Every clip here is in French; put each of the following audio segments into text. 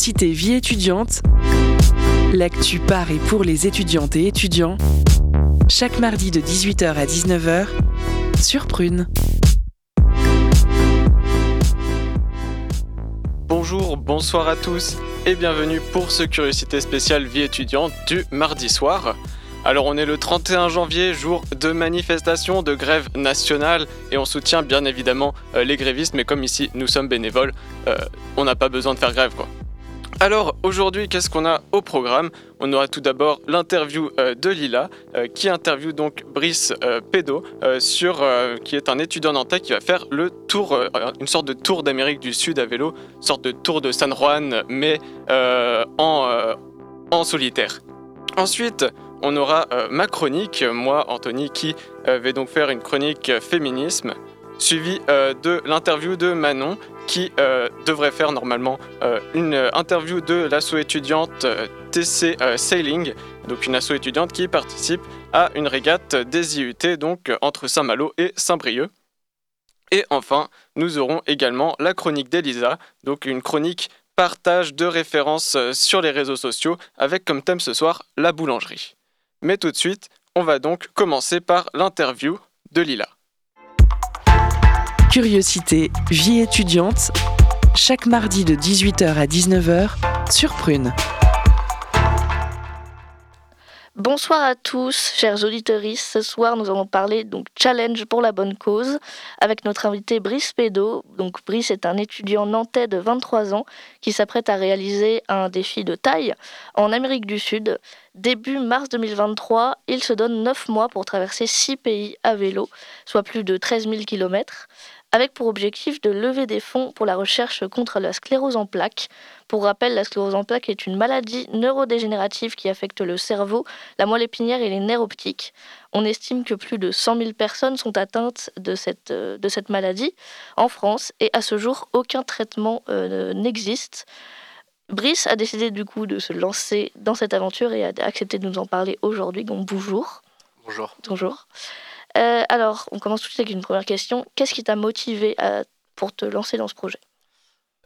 Curiosité vie étudiante, l'actu par et pour les étudiantes et étudiants, chaque mardi de 18h à 19h sur Prune. Bonjour, bonsoir à tous et bienvenue pour ce Curiosité spéciale vie étudiante du mardi soir. Alors on est le 31 janvier, jour de manifestation, de grève nationale, et on soutient bien évidemment euh, les grévistes, mais comme ici nous sommes bénévoles, euh, on n'a pas besoin de faire grève quoi. Alors aujourd'hui, qu'est-ce qu'on a au programme? On aura tout d'abord l'interview euh, de Lila, qui interviewe donc Brice Pédo, sur, qui est un étudiant nantais qui va faire le tour, une sorte de tour d'Amérique du Sud à vélo, sorte de tour de San Juan, mais en, en solitaire. Ensuite, on aura euh, ma chronique, moi, Anthony, qui euh, vais donc faire une chronique féminisme, suivie euh, de l'interview de Manon, qui devrait faire normalement une interview de l'asso étudiante TC Sailing, donc une asso étudiante qui participe à une régate des IUT, donc entre Saint-Malo et Saint-Brieuc. Et enfin, nous aurons également la chronique d'Elisa, donc une chronique partage de références sur les réseaux sociaux, avec comme thème ce soir la boulangerie. Mais tout de suite, on va donc commencer par l'interview de Lila. Curiosité, vie étudiante, chaque mardi de 18h à 19h sur Prune. Bonsoir à tous, chers auditeurs. Ce soir, nous allons parler donc challenge pour la bonne cause avec notre invité Brice Pédo. Donc Brice est un étudiant nantais de 23 ans qui s'apprête à réaliser un défi de taille en Amérique du Sud. Début mars 2023, il se donne 9 mois pour traverser 6 pays à vélo, soit plus de 13 000 km avec pour objectif de lever des fonds pour la recherche contre la sclérose en plaques. Pour rappel, la sclérose en plaques est une maladie neurodégénérative qui affecte le cerveau, la moelle épinière et les nerfs optiques. On estime que plus de 100 000 personnes sont atteintes de cette, euh, de cette maladie en France et à ce jour, aucun traitement euh, n'existe. Brice a décidé du coup de se lancer dans cette aventure et a accepté de nous en parler aujourd'hui. Donc bonjour. Bonjour. Bonjour. Euh, alors, on commence tout de suite avec une première question. Qu'est-ce qui t'a motivé pour te lancer dans ce projet?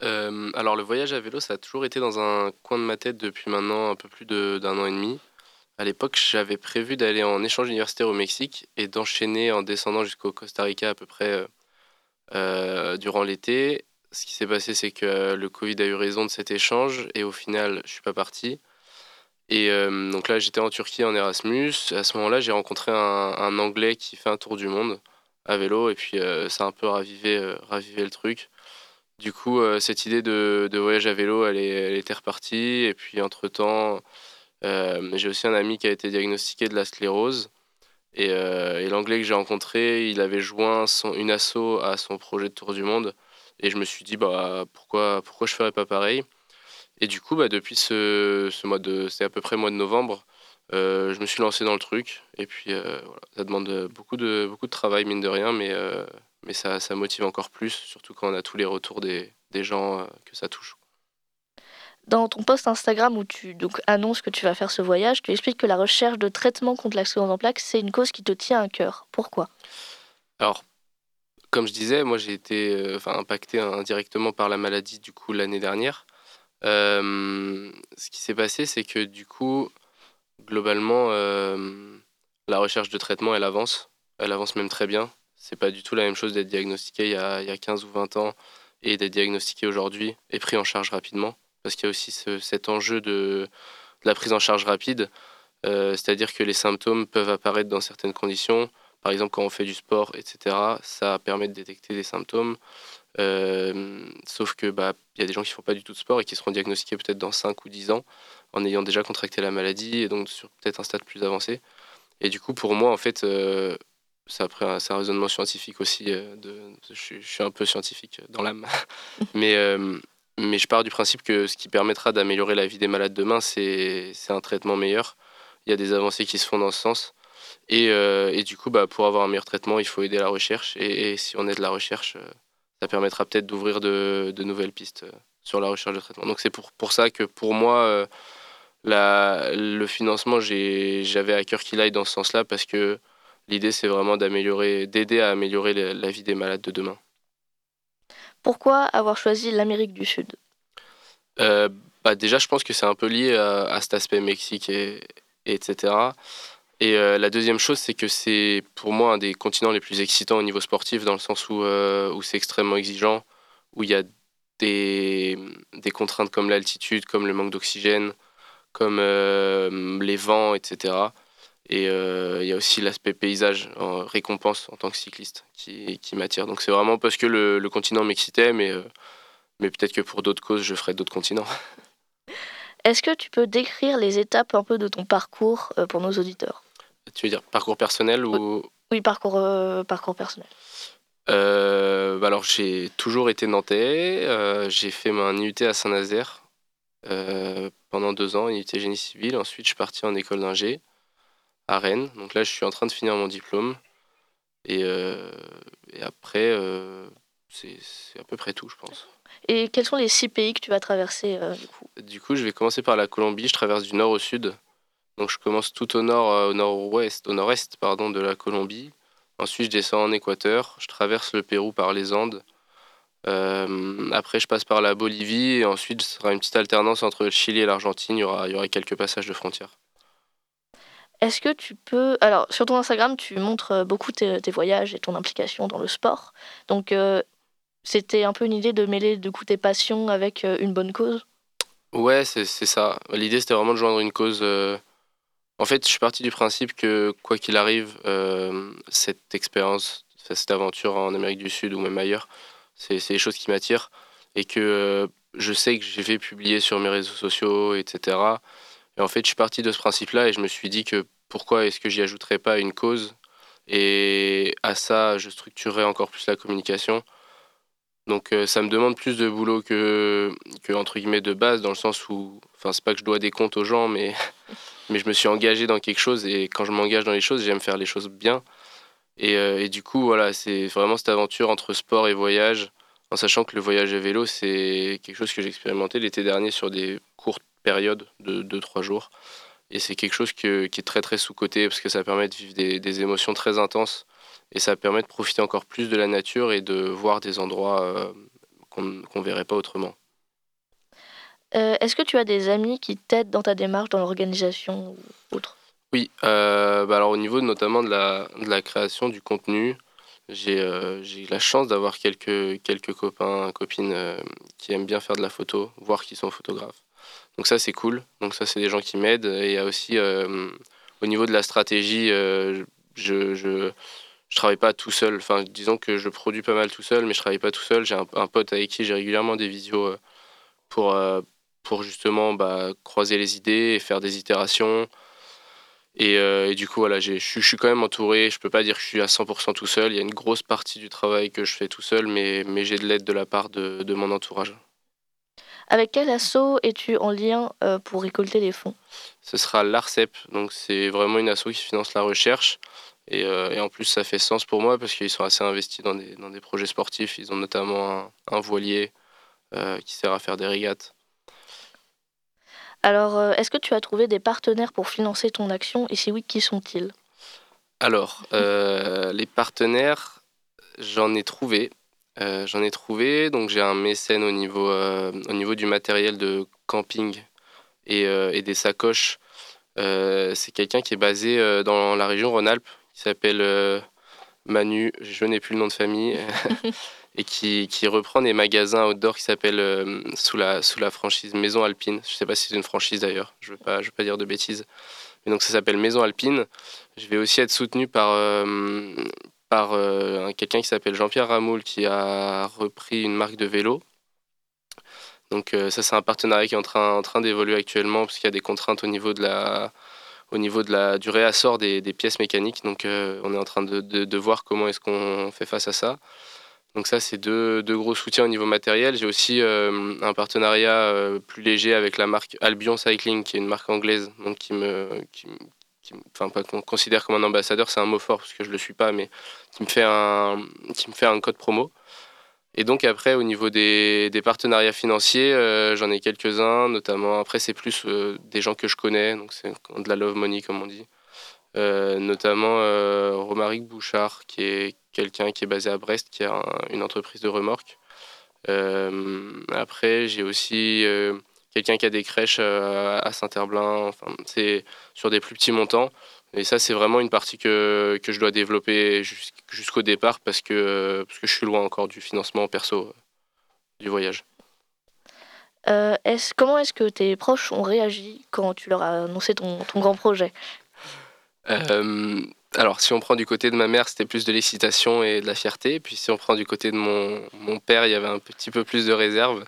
Euh, Alors, le voyage à vélo, ça a toujours été dans un coin de ma tête depuis maintenant un peu plus d'un an et demi. À l'époque, j'avais prévu d'aller en échange universitaire au Mexique et d'enchaîner en descendant jusqu'au Costa Rica à peu près euh, durant l'été. Ce qui s'est passé, c'est que le Covid a eu raison de cet échange et au final, je suis pas parti. Et euh, donc là, j'étais en Turquie en Erasmus. À ce moment-là, j'ai rencontré un, Anglais qui fait un tour du monde à vélo. Et puis, euh, ça a un peu ravivé, euh, ravivé le truc. Du coup, cette idée de, voyage à vélo, elle, est, elle était repartie. Et puis, entre-temps, j'ai aussi un ami qui a été diagnostiqué de la sclérose. Et, et l'Anglais que j'ai rencontré, il avait joint son, une asso à son projet de tour du monde. Et je me suis dit, bah, pourquoi, pourquoi je ferais pas pareil? Et du coup, bah, depuis ce, ce mois de, c'est à peu près mois de novembre, euh, je me suis lancé dans le truc. Et puis, euh, voilà, ça demande beaucoup de, beaucoup de travail, mine de rien, mais, euh, mais ça, ça, motive encore plus, surtout quand on a tous les retours des, des gens que ça touche. Dans ton post Instagram où tu donc, annonces que tu vas faire ce voyage, tu expliques que la recherche de traitement contre l'accident en plaques, c'est une cause qui te tient à cœur. Pourquoi? Alors, comme je disais, moi j'ai été impacté indirectement par la maladie du coup l'année dernière. Euh, ce qui s'est passé, c'est que du coup, globalement, euh, la recherche de traitement, elle avance. Elle avance même très bien. C'est pas du tout la même chose d'être diagnostiqué il y, a, il y, a, 15 ou 20 ans et d'être diagnostiqué aujourd'hui et pris en charge rapidement. Parce qu'il y a aussi cet enjeu de, de, la prise en charge rapide. Euh, c'est-à-dire que les symptômes peuvent apparaître dans certaines conditions. Par exemple, quand on fait du sport, etc., ça permet de détecter des symptômes. Euh, sauf que bah il y a des gens qui font pas du tout de sport et qui seront diagnostiqués peut-être dans 5 ou 10 ans en ayant déjà contracté la maladie et donc sur peut-être un stade plus avancé. Et du coup, pour moi, en fait, euh, c'est un, raisonnement scientifique aussi. Euh, de, je, suis un peu scientifique dans l'âme, mais mais je pars du principe que ce qui permettra d'améliorer la vie des malades demain, c'est un traitement meilleur. Il y a des avancées qui se font dans ce sens. Et, et du coup, bah, pour avoir un meilleur traitement, il faut aider la recherche. Et si on aide la recherche, ça permettra peut-être d'ouvrir de, de, nouvelles pistes euh, sur la recherche de traitement. Donc c'est pour, pour ça que pour moi, euh, la, le financement, j'avais à cœur qu'il aille dans ce sens-là parce que l'idée c'est vraiment d'améliorer, d'aider à améliorer la, vie des malades de demain. Pourquoi avoir choisi l'Amérique du Sud? Bah Déjà, je pense que c'est un peu lié à, cet aspect Mexique, et, etc. Et la deuxième chose, c'est que c'est pour moi un des continents les plus excitants au niveau sportif, dans le sens où, où c'est extrêmement exigeant, où il y a des, des contraintes comme l'altitude, comme le manque d'oxygène, comme les vents, etc. Et euh, il y a aussi l'aspect paysage, en récompense en tant que cycliste, qui, qui m'attire. Donc c'est vraiment parce que le, continent m'excitait, mais, euh, mais peut-être que pour d'autres causes, je ferai d'autres continents. Est-ce que tu peux décrire les étapes un peu de ton parcours euh, pour nos auditeurs? Tu veux dire parcours personnel ou Oui, parcours, parcours personnel. Bah alors j'ai toujours été nantais. j'ai fait mon IUT à Saint-Nazaire pendant deux ans, IUT génie civil. Ensuite, je suis parti en école d'ingé à Rennes. Donc là, je suis en train de finir mon diplôme. Et, euh, après, euh, c'est à peu près tout, je pense. Et quels sont les six pays que tu vas traverser euh, du coup? Du coup, je vais commencer par la Colombie. Je traverse du nord au sud. Donc je commence tout au nord, au nord-ouest, au nord-est pardon, de la Colombie. Ensuite, je descends en Équateur. Je traverse le Pérou par les Andes. après, je passe par la Bolivie. Et ensuite, ce sera une petite alternance entre le Chili et l'Argentine. Il y aura, il y aura quelques passages de frontières. Est-ce que tu peux... Alors, sur ton Instagram, tu montres euh, beaucoup tes, voyages et ton implication dans le sport. Donc, euh, c'était un peu une idée de mêler du coup tes passions avec euh, une bonne cause? Ouais, c'est ça. L'idée, c'était vraiment de joindre une cause... En fait, je suis parti du principe que, quoi qu'il arrive, cette expérience, cette aventure en Amérique du Sud ou même ailleurs, c'est des choses qui m'attirent. Et que je sais que j'ai fait publier sur mes réseaux sociaux, etc. Et en fait, je suis parti de ce principe-là et je me suis dit que pourquoi est-ce que j'y ajouterais pas une cause Et à ça, je structurerais encore plus la communication. Donc euh, ça me demande plus de boulot que, que entre guillemets de base, dans le sens où, enfin c'est pas que je dois des comptes aux gens, mais, mais je me suis engagé dans quelque chose et quand je m'engage dans les choses, j'aime faire les choses bien. Et, euh, et du coup, voilà, c'est vraiment cette aventure entre sport et voyage, en sachant que le voyage à vélo, c'est quelque chose que j'ai expérimenté l'été dernier sur des courtes période de 2-3 jours. Et c'est quelque chose qui est très très sous-côté parce que ça permet de vivre des, émotions très intenses et ça permet de profiter encore plus de la nature et de voir des endroits euh, qu'on ne verrait pas autrement. Euh, est-ce que tu as des amis qui t'aident dans ta démarche, dans l'organisation ou autre? Oui, euh, bah alors au niveau notamment de la, création du contenu, j'ai eu la chance d'avoir quelques, quelques copains, copines qui aiment bien faire de la photo, voire qui sont photographes. Donc ça, c'est cool. Donc ça, c'est des gens qui m'aident. Et il y a aussi, euh, au niveau de la stratégie, euh, je, je, travaille pas tout seul. Enfin, disons que je produis pas mal tout seul, mais je travaille pas tout seul. J'ai un, pote avec qui j'ai régulièrement des visios euh, pour, pour justement bah, croiser les idées et faire des itérations. Et, et du coup, voilà, je suis quand même entouré. Je peux pas dire que je suis à 100% tout seul. Il y a une grosse partie du travail que je fais tout seul, mais, mais j'ai de l'aide de la part de, de mon entourage. Avec quel asso es-tu en lien euh, pour récolter les fonds? Ce sera l'ARCEP, donc c'est vraiment une asso qui finance la recherche. Euh, et, en plus, ça fait sens pour moi parce qu'ils sont assez investis dans des, dans des, projets sportifs. Ils ont notamment un, voilier euh, qui sert à faire des régates. Alors, est-ce que tu as trouvé des partenaires pour financer ton action Et si oui, qui sont-ils? Alors, les partenaires, j'en ai trouvé. Euh, j'en ai trouvé, donc j'ai un mécène au niveau, euh, au niveau du matériel de camping et, euh, et des sacoches. c'est quelqu'un qui est basé dans la région Rhône-Alpes, qui s'appelle Manu, je n'ai plus le nom de famille, et qui, reprend des magasins outdoor qui s'appellent sous, la, sous la franchise Maison Alpine. Je ne sais pas si c'est une franchise d'ailleurs, je ne veux, pas, dire de bêtises. Mais donc ça s'appelle Maison Alpine. Je vais aussi être soutenu par, par euh, quelqu'un qui s'appelle Jean-Pierre Ramoul qui a repris une marque de vélo. Donc euh, ça c'est un partenariat qui est en train, en train d'évoluer actuellement parce qu'il y a des contraintes au niveau de la, au niveau de la, du réassort des, pièces mécaniques. Donc euh, on est en train de, de, voir comment est-ce qu'on fait face à ça. Donc ça c'est deux, deux, gros soutiens au niveau matériel. J'ai aussi un partenariat plus léger avec la marque Albion Cycling qui est une marque anglaise donc qui me, qui, enfin pas qu'on considère comme un ambassadeur, c'est un mot fort parce que je le suis pas, mais qui me fait un, qui me fait un code promo. Et donc après, au niveau des, des partenariats financiers, euh, j'en ai quelques-uns, notamment après c'est plus euh, des gens que je connais, donc c'est de la love money comme on dit. Euh, notamment Romaric Bouchard, qui est quelqu'un qui est basé à Brest, qui a une entreprise de remorques, après, j'ai aussi quelqu'un qui a des crèches à Saint-Herblain. C'est sur des plus petits montants. Et ça, c'est vraiment une partie que, que je dois développer jusqu'au départ parce que, parce que je suis loin encore du financement perso du voyage. Euh, comment est-ce que tes proches ont réagi quand tu leur as annoncé ton, ton grand projet? Euh, Alors, si on prend du côté de ma mère, c'était plus de l'excitation et de la fierté. Puis si on prend du côté de mon, mon père, il y avait un petit peu plus de réserve.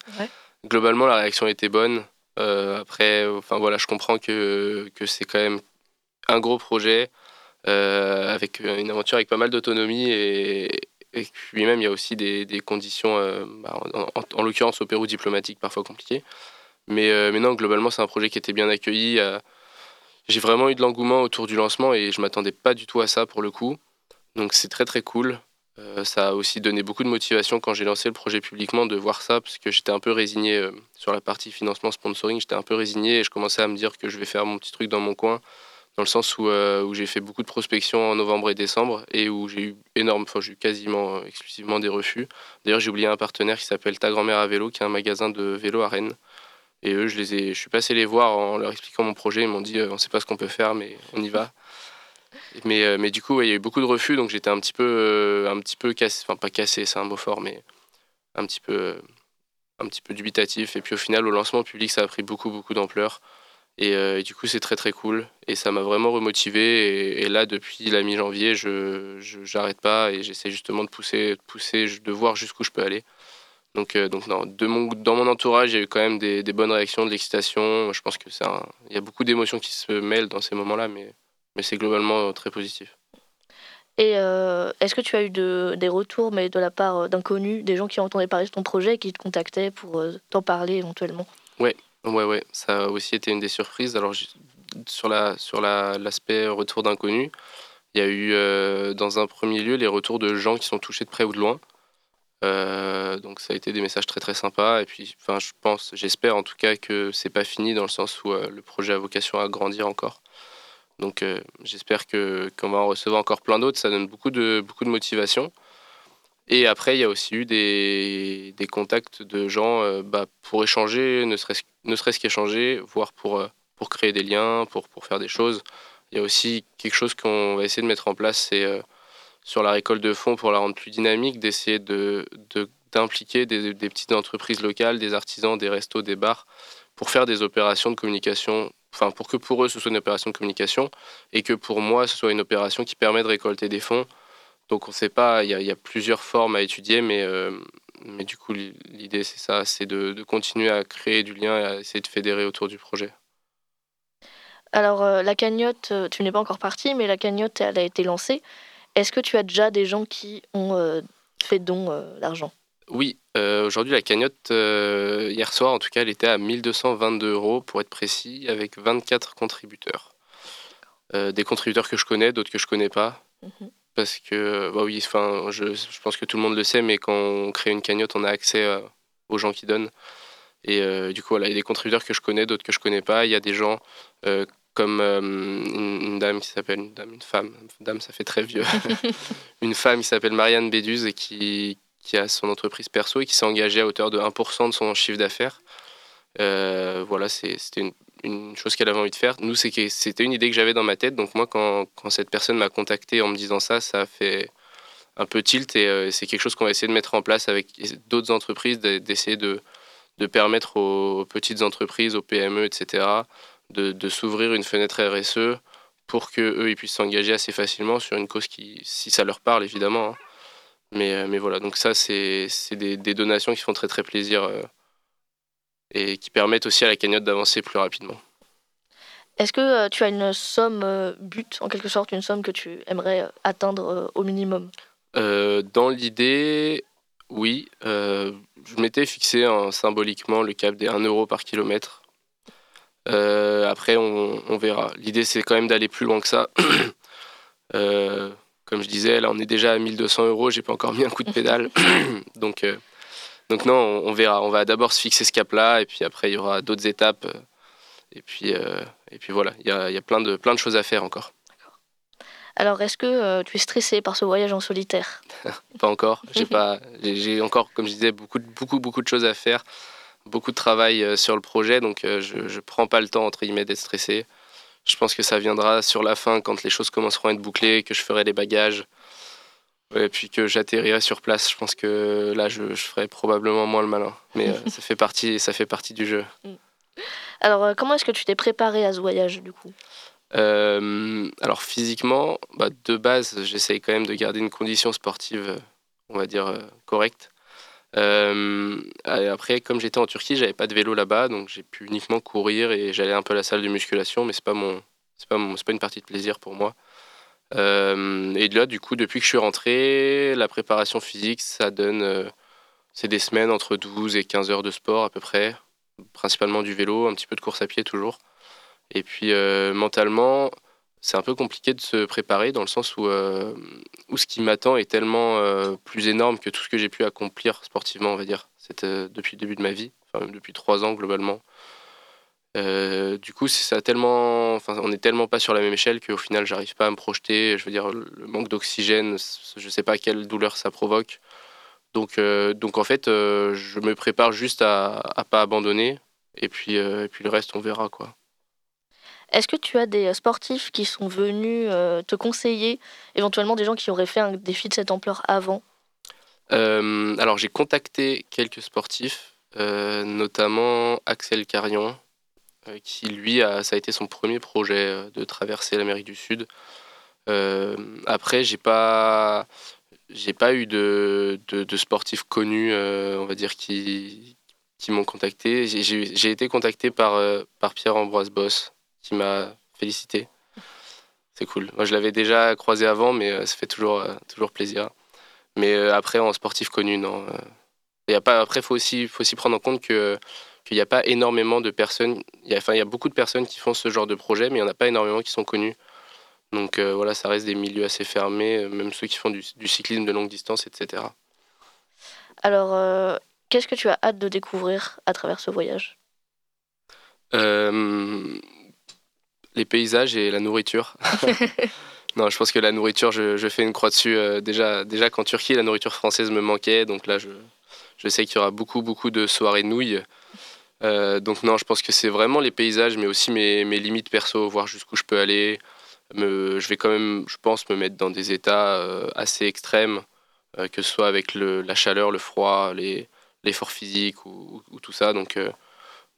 Globalement, la réaction était bonne. Euh, après, enfin voilà, je comprends que, que c'est quand même un gros projet avec une aventure avec pas mal d'autonomie et, et puis même, il y a aussi des, des conditions, euh, bah, en, l'occurrence au Pérou diplomatique, parfois compliquées. Mais, euh, mais non, globalement, c'est un projet qui était bien accueilli. Euh, j'ai vraiment eu de l'engouement autour du lancement et je m'attendais pas du tout à ça pour le coup. Donc c'est très très cool. ça a aussi donné beaucoup de motivation quand j'ai lancé le projet publiquement de voir ça, parce que j'étais un peu résigné sur la partie financement sponsoring, j'étais un peu résigné et je commençais à me dire que je vais faire mon petit truc dans mon coin dans le sens où, euh, j'ai fait beaucoup de prospection en novembre et décembre et où j'ai eu énorme, enfin j'ai eu quasiment euh, exclusivement des refus. D'ailleurs j'ai oublié un partenaire qui s'appelle Ta grand-mère à vélo, qui est un magasin de vélo à Rennes. Et eux, je les ai, je suis passé les voir en leur expliquant mon projet. Ils m'ont dit, euh, on ne sait pas ce qu'on peut faire, mais on y va. Mais, mais du coup, il y a eu beaucoup de refus, donc j'étais un petit peu, un petit peu cassé, enfin pas cassé, c'est un mot fort, mais un petit peu, un petit peu dubitatif. Et puis au final, au lancement public, ça a pris beaucoup, beaucoup d'ampleur. Euh, et, du coup, c'est très très cool. Et ça m'a vraiment remotivé. Et, là, depuis la mi-janvier, je n'arrête pas et j'essaie justement de pousser, de pousser, de voir jusqu'où je peux aller. Donc, euh, donc non, de mon, dans mon entourage, il y a eu quand même des, des bonnes réactions, de l'excitation. Je pense qu'il y a beaucoup d'émotions qui se mêlent dans ces moments-là, mais, mais c'est globalement très positif. Et euh, est-ce que tu as eu de, des retours, mais de la part d'inconnus, des gens qui ont entendu parler de ton projet et qui te contactaient pour t'en parler éventuellement? Ouais, Ouais, ouais, ça a aussi été une des surprises. Alors, sur la sur l'aspect retour d'inconnus, il y a eu euh, dans un premier lieu les retours de gens qui sont touchés de près ou de loin. Euh, donc ça a été des messages très très sympas. Et puis enfin je pense j'espère en tout cas que c'est pas fini dans le sens où euh, le projet a vocation à grandir encore. Donc j'espère que qu'on va en recevoir encore plein d'autres. Ça donne beaucoup de beaucoup de motivation. Et après, il y a aussi eu des, contacts de gens euh, bah, pour échanger, ne serait-ce ne serait qu'échanger, voire pour, euh, pour créer des liens, pour, pour faire des choses. Il y a aussi quelque chose qu'on va essayer de mettre en place, c'est euh, sur la récolte de fonds pour la rendre plus dynamique, d'essayer de, d'impliquer des, des, petites entreprises locales, des artisans, des restos, des bars, pour faire des opérations de communication, enfin pour que pour eux ce soit une opération de communication et que pour moi ce soit une opération qui permet de récolter des fonds donc on ne sait pas, il y, a plusieurs formes à étudier, mais, euh, mais du coup l'idée c'est ça, c'est de, continuer à créer du lien et à essayer de fédérer autour du projet. Alors euh, la cagnotte, euh, tu n'es pas encore parti, mais la cagnotte elle a été lancée. Est-ce que tu as déjà des gens qui ont fait don d'argent? Oui, aujourd'hui la cagnotte, hier soir en tout cas, elle était à 1222 euros pour être précis, avec 24 contributeurs. des contributeurs que je connais, d'autres que je connais pas. Mhm parce que, bah oui, enfin, je, je, pense que tout le monde le sait, mais quand on crée une cagnotte, on a accès euh, aux gens qui donnent. Et euh, du coup, voilà, il y a des contributeurs que je connais, d'autres que je connais pas. Il y a des gens euh, comme une, dame qui s'appelle, une dame, une femme, une dame, ça fait très vieux, une femme qui s'appelle Marianne Béduse et qui, qui a son entreprise perso et qui s'est engagée à hauteur de 1% de son chiffre d'affaires. voilà, c'était une, une chose qu'elle avait envie de faire. Nous, c'était une idée que j'avais dans ma tête. Donc moi, quand, quand cette personne m'a contacté en me disant ça, ça a fait un peu tilt et euh, c'est quelque chose qu'on va essayer de mettre en place avec d'autres entreprises, d'essayer de, de, permettre aux petites entreprises, aux PME, etc., de, de s'ouvrir une fenêtre RSE pour qu'eux, ils puissent s'engager assez facilement sur une cause qui, si ça leur parle, évidemment. Hein. Mais, euh, mais voilà, donc ça, c'est des, des, donations qui font très très plaisir euh, et qui permettent aussi à la cagnotte d'avancer plus rapidement. Est-ce que euh, tu as une somme euh, but, en quelque sorte, une somme que tu aimerais atteindre au minimum? Dans l'idée, oui. je m'étais fixé symboliquement le cap des 1 euro par kilomètre. Après, on, on verra. L'idée, c'est quand même d'aller plus loin que ça. comme je disais, là, on est déjà à 1200 euros. J'ai pas encore mis un coup de pédale. Donc, donc non, on, verra. On va d'abord se fixer ce cap-là, et puis après, il y aura d'autres étapes. Et puis, euh, et puis voilà, il y a, y a, plein, de, plein de choses à faire encore. Alors, est-ce que tu es stressé par ce voyage en solitaire? Pas encore. J'ai pas, j'ai encore, comme je disais, beaucoup, beaucoup, beaucoup de choses à faire, beaucoup de travail sur le projet, donc je, ne prends pas le temps entre guillemets d'être stressé. Je pense que ça viendra sur la fin quand les choses commenceront à être bouclées, que je ferai les bagages, et puis que j'atterrirai sur place. Je pense que là, je, ferai probablement moins le malin. Mais euh, ça, fait partie, ça fait partie du jeu. Mm. Alors, euh, comment est-ce que tu t'es préparé à ce voyage, du coup? Euh, Alors, physiquement, bah, de base, j'essaye quand même de garder une condition sportive, on va dire, correcte. Après, comme j'étais en Turquie, j'avais pas de vélo là-bas, donc j'ai pu uniquement courir et j'allais un peu à la salle de musculation, mais c'est pas mon, c'est pas, pas une partie de plaisir pour moi. Euh, et là, du coup, depuis que je suis rentré, la préparation physique, ça donne. Euh, c'est des semaines entre 12 et 15 heures de sport à peu près, principalement du vélo, un petit peu de course à pied toujours. Et puis euh, mentalement, c'est un peu compliqué de se préparer dans le sens où, où ce qui m'attend est tellement plus énorme que tout ce que j'ai pu accomplir sportivement, on va dire. C'était depuis le début de ma vie, depuis trois ans globalement. Euh, du coup, ça tellement, enfin, on n'est tellement pas sur la même échelle qu'au final, j'arrive pas à me projeter. Je veux dire, le manque d'oxygène, je sais pas quelle douleur ça provoque. Donc, euh, donc en fait, euh, je me prépare juste à, à pas abandonner. Et puis, et puis le reste, on verra quoi. Est-ce que tu as des sportifs qui sont venus te conseiller, éventuellement des gens qui auraient fait un défi de cette ampleur avant? Alors j'ai contacté quelques sportifs, notamment Axel Carion, euh, qui lui, a, ça a été son premier projet euh, de traverser l'Amérique du Sud. Euh, après, j'ai pas, j'ai pas eu de, de, sportifs connus, on va dire, qui, qui m'ont contacté. J'ai été contacté par, par Pierre-Ambroise Boss, qui m'a félicité. C'est cool. Moi, je l'avais déjà croisé avant, mais ça fait toujours, toujours plaisir. Mais après, en sportif connu, non. Et a pas, après, il faut aussi, faut aussi prendre en compte que qu'il n'y a pas énormément de personnes, il y, a, enfin, il y a beaucoup de personnes qui font ce genre de projet, mais il n'y en a pas énormément qui sont connus. Donc euh, voilà, ça reste des milieux assez fermés, euh, même ceux qui font du, cyclisme de longue distance, etc. Alors, euh, qu'est-ce que tu as hâte de découvrir à travers ce voyage? Les paysages et la nourriture. non, je pense que la nourriture, je, je fais une croix dessus. déjà, déjà qu'en Turquie, la nourriture française me manquait, donc là, je, je sais qu'il y aura beaucoup, beaucoup de soirées nouilles. Euh, donc non, je pense que c'est vraiment les paysages, mais aussi mes, mes limites perso, voir jusqu'où je peux aller. Me, je vais quand même, je pense, me mettre dans des états euh, assez extrêmes, euh, que ce soit avec le, la chaleur, le froid, l'effort physique ou, tout ça. Donc,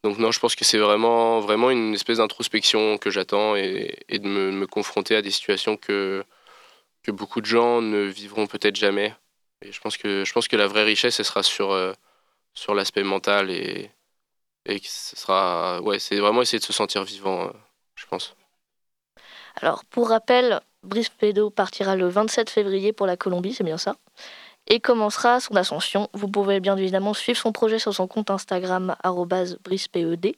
donc non, je pense que c'est vraiment, vraiment une espèce d'introspection que j'attends et, de me, confronter à des situations que, que beaucoup de gens ne vivront peut-être jamais. Et je pense que, je pense que la vraie richesse, ce sera sur, sur l'aspect mental et, et ce sera ouais c'est vraiment essayer de se sentir vivant euh, je pense alors pour rappel Brice Pedo partira le 27 février pour la Colombie c'est bien ça? Et commencera son ascension. Vous pouvez bien évidemment suivre son projet sur son compte Instagram @briceped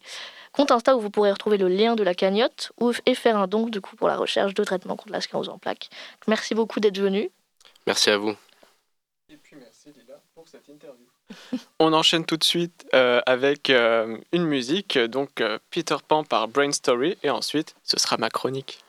compte Insta où vous pourrez retrouver le lien de la cagnotte et faire un don du coup pour la recherche de traitement contre la sclérose en plaques. Merci beaucoup d'être venu. Merci à vous. Et puis merci Lila pour cette interview. On enchaîne tout de suite euh, avec euh, une musique, donc euh, Peter Pan par Brain Story, et ensuite ce sera ma chronique.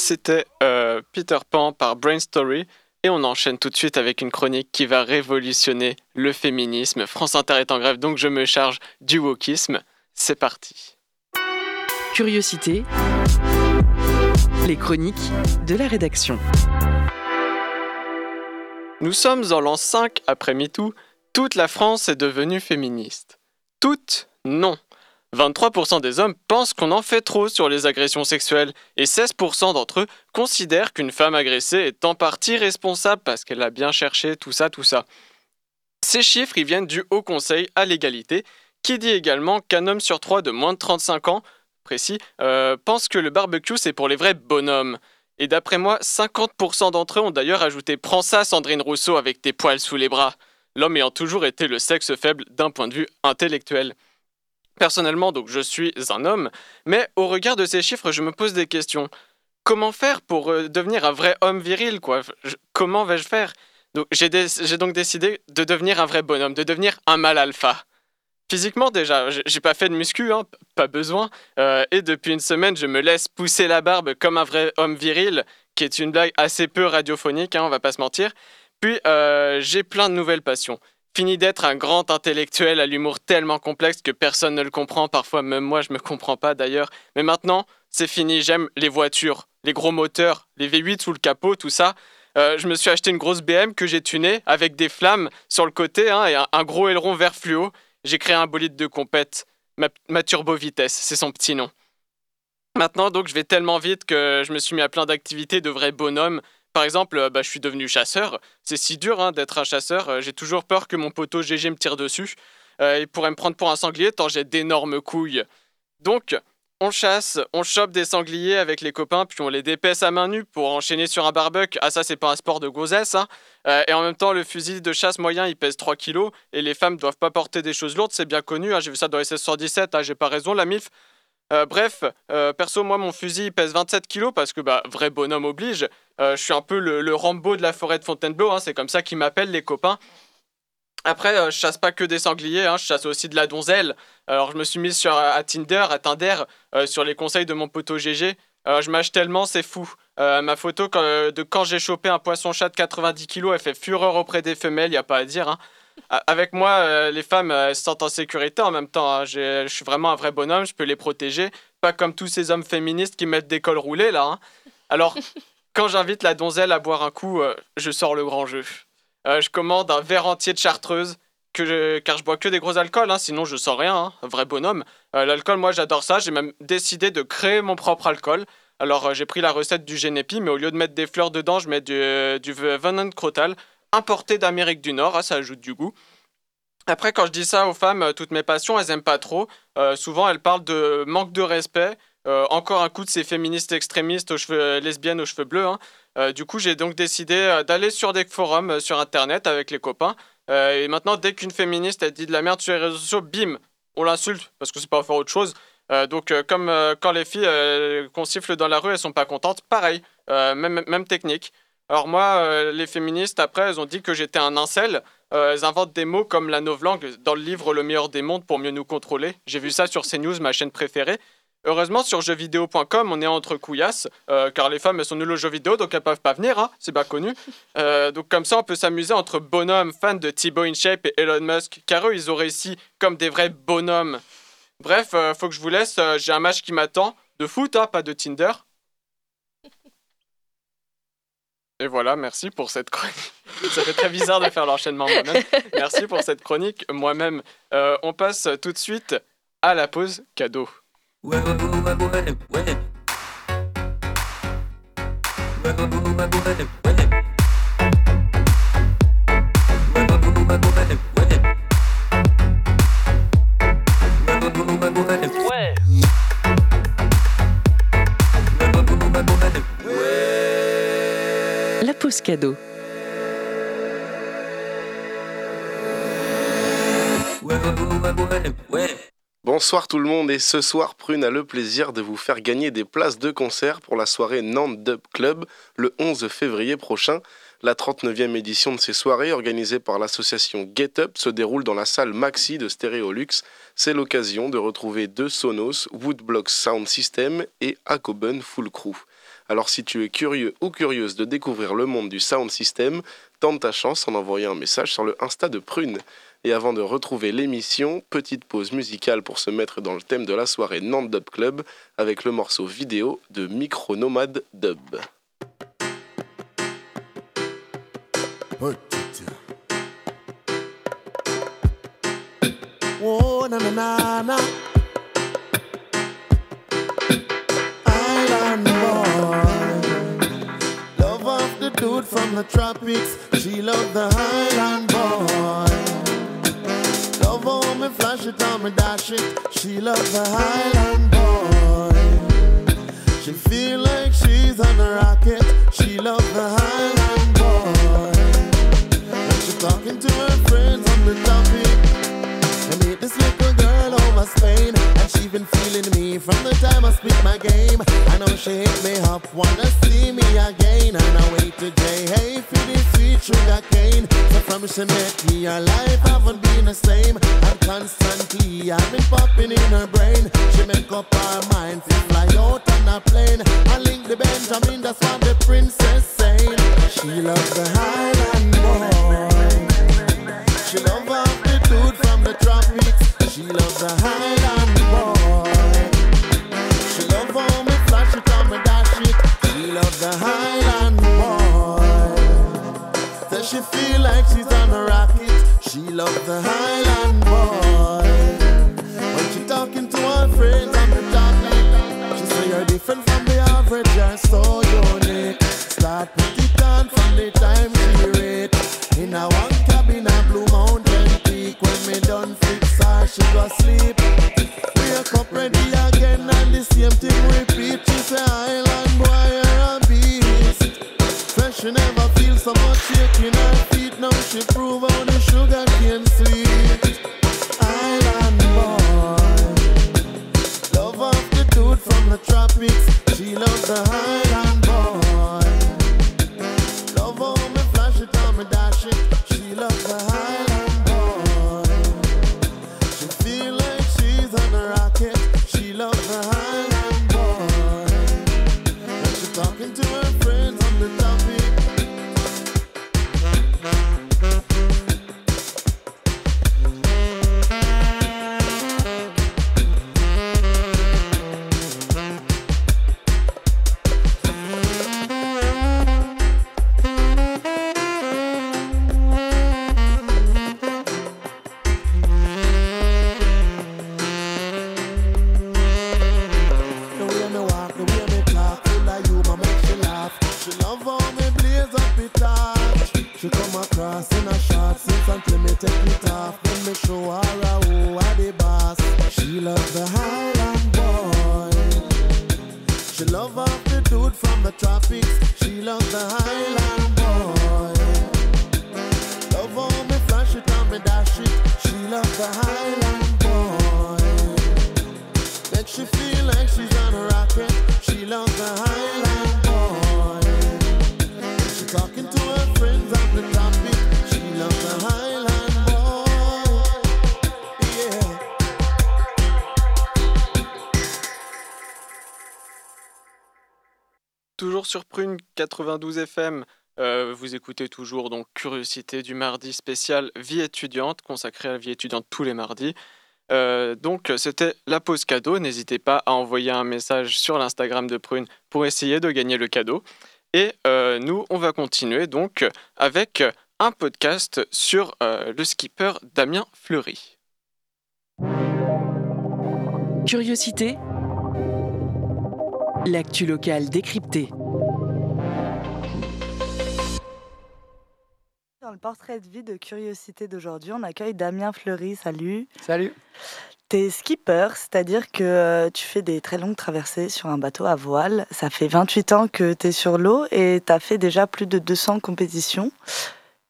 C'était euh, Peter Pan par Brain Story. Et on enchaîne tout de suite avec une chronique qui va révolutionner le féminisme. France Inter est en grève, donc je me charge du wokisme. C'est parti. Curiosité. Les chroniques de la rédaction. Nous sommes en l'an 5 après MeToo. Toute la France est devenue féministe. Toutes Non. 23% des hommes pensent qu'on en fait trop sur les agressions sexuelles et 16% d'entre eux considèrent qu'une femme agressée est en partie responsable parce qu'elle a bien cherché tout ça, tout ça. Ces chiffres ils viennent du Haut Conseil à l'égalité qui dit également qu'un homme sur trois de moins de 35 ans, précis, euh, pense que le barbecue c'est pour les vrais bonhommes. Et d'après moi, 50% d'entre eux ont d'ailleurs ajouté Prends ça, Sandrine Rousseau, avec tes poils sous les bras. L'homme ayant toujours été le sexe faible d'un point de vue intellectuel. Personnellement, donc, je suis un homme, mais au regard de ces chiffres, je me pose des questions. Comment faire pour euh, devenir un vrai homme viril, quoi? Comment vais-je faire? J'ai donc décidé de devenir un vrai bonhomme, de devenir un mâle alpha. Physiquement, déjà, j'ai pas fait de muscu, hein, pas besoin. Euh, et depuis une semaine, je me laisse pousser la barbe comme un vrai homme viril, qui est une blague assez peu radiophonique, hein, on va pas se mentir. Puis, euh, j'ai plein de nouvelles passions. Fini d'être un grand intellectuel à l'humour tellement complexe que personne ne le comprend, parfois même moi je me comprends pas d'ailleurs. Mais maintenant, c'est fini, j'aime les voitures, les gros moteurs, les V8 sous le capot, tout ça. Euh, je me suis acheté une grosse BM que j'ai tunée avec des flammes sur le côté hein, et un, gros aileron vert fluo. J'ai créé un bolide de compète, ma, ma turbo vitesse, c'est son petit nom. Maintenant, donc, je vais tellement vite que je me suis mis à plein d'activités de vrais bonhommes. Par exemple, euh, bah, je suis devenu chasseur. C'est si dur hein, d'être un chasseur. Euh, J'ai toujours peur que mon poteau GG me tire dessus. Euh, il pourrait me prendre pour un sanglier tant j'ai d'énormes couilles. Donc, on chasse, on chope des sangliers avec les copains, puis on les dépaisse à main nue pour enchaîner sur un barbecue. Ah, ça, c'est pas un sport de gonzesse. Hein. Et en même temps, le fusil de chasse moyen, il pèse 3 kilos. Et les femmes doivent pas porter des choses lourdes, c'est bien connu. hein. J'ai vu ça dans les 1617. hein, j'ai pas raison, la. Euh, bref, perso, moi, mon fusil il pèse 27 kilos parce que, bah, vrai bonhomme oblige. Euh, je suis un peu le, le Rambo de la forêt de Fontainebleau, hein, c'est comme ça qu'ils m'appellent les copains. Après, euh, je chasse pas que des sangliers, hein, je chasse aussi de la donzelle. Alors, je me suis mis sur, à Tinder, à Tinder, euh, sur les conseils de mon poteau GG. Je mâche tellement, c'est fou. Ma photo quand- de quand j'ai chopé un poisson-chat de 90 kilos, elle fait fureur auprès des femelles, y a pas à dire. hein. Avec moi, les femmes elles se sentent en sécurité en même temps. Je suis vraiment un vrai bonhomme, je peux les protéger. Pas comme tous ces hommes féministes qui mettent des cols roulés là. Alors, quand j'invite la donzelle à boire un coup, euh, je sors le grand jeu. Euh, je commande un verre entier de chartreuse, car je bois que des gros alcools, hein, sinon je sens rien, hein, vrai bonhomme. Euh, L'alcool, moi j'adore ça, j'ai même décidé de créer mon propre alcool. Alors j'ai pris la recette du Genepi, mais au lieu de mettre des fleurs dedans, je mets du, du Crotal, importé d'Amérique du Nord, hein, ça ajoute du goût. Après, quand je dis ça aux femmes, toutes mes passions, elles aiment pas trop. Souvent, elles parlent de manque de respect. Euh, encore un coup de ces féministes extrémistes aux cheveux lesbiennes aux cheveux bleus. hein. Euh, du coup, j'ai donc décidé euh, d'aller sur des forums euh, sur Internet avec les copains. Euh, et maintenant, dès qu'une féministe elle dit de la merde sur les réseaux sociaux, bim, on l'insulte parce que c'est pas faire autre chose. Euh, donc, euh, comme euh, quand les filles euh, qu'on siffle dans la rue, elles sont pas contentes, pareil, euh, même, même technique. Alors moi, euh, les féministes, après, elles ont dit que j'étais un incel. Euh, elles inventent des mots comme la novlangue dans le livre Le meilleur des mondes pour mieux nous contrôler. J'ai vu ça sur CNews, ma chaîne préférée. Heureusement, sur jeuxvideo.com, on est entre couillasses, euh, car les femmes, elles sont nulles aux jeux vidéo, donc elles peuvent pas venir, hein, c'est pas connu. Euh, donc comme ça, on peut s'amuser entre bonhommes fans de Thibaut InShape et Elon Musk, car eux, ils ont réussi comme des vrais bonhommes. Bref, euh, faut que je vous laisse, euh, j'ai un match qui m'attend, de foot, hein, pas de Tinder. Et voilà, merci pour cette chronique. Ça fait très bizarre de faire l'enchaînement moi-même. Merci pour cette chronique moi-même. On passe tout de suite à la pause cadeau. La pause cadeau. Bonsoir tout le monde et ce soir Prune a le plaisir de vous faire gagner des places de concert pour la soirée Nantes Dub Club le 11 février prochain. La 39e édition de ces soirées organisée par l'association Get Up se déroule dans la salle Maxi de Stéréolux. C'est l'occasion de retrouver deux Sonos, Woodblocks Sound System et Akoben Full Crew. Alors si tu es curieux ou curieuse de découvrir le monde du sound system, tente ta chance en envoyant un message sur le Insta de Prune. Et avant de retrouver l'émission, petite pause musicale pour se mettre dans le thème de la soirée Nantes Dub Club avec le morceau vidéo de Micro Nomade Dub. Oh. Love of the dude from the tropics. She love the Highland boy. Flash it on me dash it. She love the Highland boy. She feel like she's on a rocket. She love the Highland boy. When she talking to her friends on the topic. Over Spain, and she been feeling me from the time I spit my game. I know she hit me up, wanna see me again, and I wait to J. Hey, for the sweet sugar cane. So from she met me, her life haven't been the same, and constantly I've been popping in her brain. She make up her mind to fly out on a plane. I link the Benjamin, that's what the princess saying. She loves the Highland boy. She love off the dude from the tropics. She loves the Highland boy. She love how me flash it on me dash it. She love the Highland boy. Says she feel like she's on a rocket. She love the Highland boy. When she talking to her friends on the topic, she say you're different from the average. You're so unique. Start put it on from the time she rate. In a one cabin, a blue me done fix her, she go sleep. Wake up ready again, and the same thing repeat. She say, Island boy, you're a beast. Fresh, she never feel so much shaking her feet. Now she prove how the sugar cane sweet. Island boy, love of the dude from the tropics. She loves the Highland boy. Love how me flash it on me dash it. Toujours sur Prune 92 FM, euh, vous écoutez toujours donc Curiosité du mardi spécial Vie étudiante, consacrée à la vie étudiante tous les mardis. Euh, donc c'était la pause cadeau. N'hésitez pas à envoyer un message sur l'Instagram de Prune pour essayer de gagner le cadeau. Et euh, nous, on va continuer donc avec un podcast sur euh, le skipper Damien Fleury. Curiosité. L'actu locale décryptée. Dans le portrait de vie de curiosité d'aujourd'hui, on accueille Damien Fleury. Salut. Salut. T'es skipper, c'est-à-dire que euh, tu fais des très longues traversées sur un bateau à voile. Ça fait 28 ans que t'es sur l'eau et t'as fait déjà plus de 200 compétitions.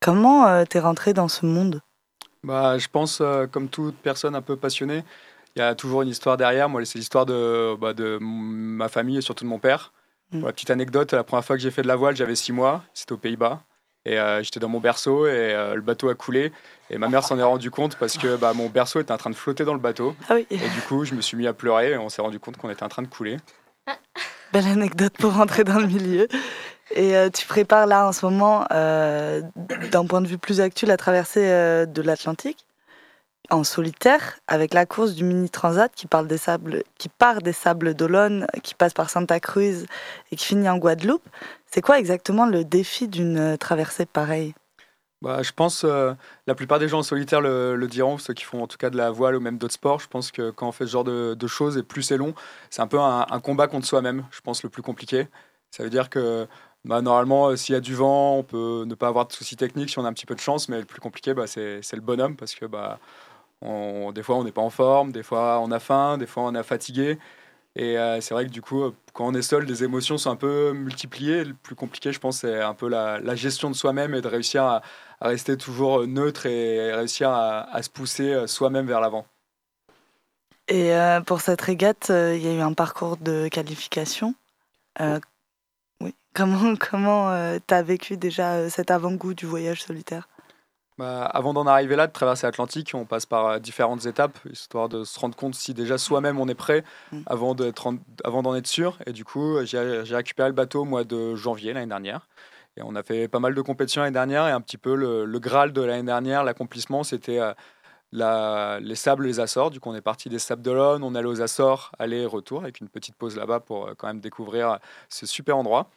Comment euh, t'es rentré dans ce monde? Bah, je pense, euh, comme toute personne un peu passionnée, il y a toujours une histoire derrière. Moi, c'est l'histoire de, bah, de ma famille et surtout de mon père. Mm. Pour la petite anecdote, la première fois que j'ai fait de la voile, j'avais 6 mois. C'était aux Pays-Bas. Et euh, j'étais dans mon berceau et euh, le bateau a coulé. Et ma mère s'en est rendue compte parce que bah, mon berceau était en train de flotter dans le bateau. Ah oui, Et du coup, je me suis mis à pleurer et on s'est rendu compte qu'on était en train de couler. belle anecdote pour rentrer dans le milieu. Et euh, tu prépares là en ce moment, d'un point de vue plus actuel, la traversée de l'Atlantique en solitaire avec la course du mini transat qui, parle des sables, qui part des sables d'Olonne, qui passe par Santa Cruz et qui finit en Guadeloupe. C'est quoi exactement le défi d'une euh, traversée pareille? Bah, je pense euh, la plupart des gens en solitaire le, diront, ceux qui font en tout cas de la voile ou même d'autres sports. Je pense que quand on fait ce genre de, choses et plus c'est long, c'est un peu un, combat contre soi-même, je pense, le plus compliqué. Ça veut dire que bah, normalement, euh, s'il y a du vent, on peut ne pas avoir de soucis techniques si on a un petit peu de chance, mais le plus compliqué, bah, c'est le bonhomme parce que bah, on- des fois on n'est pas en forme, des fois on a faim, des fois on est fatigué. Et euh, c'est vrai que du coup, quand on est seul, les émotions sont un peu multipliées. Le plus compliqué, je pense, c'est un peu la, la gestion de soi-même et de réussir à, à rester toujours neutre et réussir à, à se pousser euh, soi-même vers l'avant. Et euh, pour cette régate, euh, il y a eu un parcours de qualification. Euh, oui. Comment comment t'as vécu déjà cet avant-goût du voyage solitaire? Bah, avant d'en arriver là, de traverser l'Atlantique, on passe par euh, différentes étapes, histoire de se rendre compte si déjà soi-même on est prêt Mm. avant d'en être sûr. Et du coup, j'ai j'ai récupéré le bateau au mois de janvier l'année dernière. Et on a fait pas mal de compétitions l'année dernière. Et un petit peu le, le Graal de l'année dernière, l'accomplissement, c'était euh, la- les sables, les Açores. Du coup, on est parti des Sables d'Olonne, on allait aux Açores, aller-retour, avec une petite pause là-bas pour euh, quand même découvrir ce super endroit.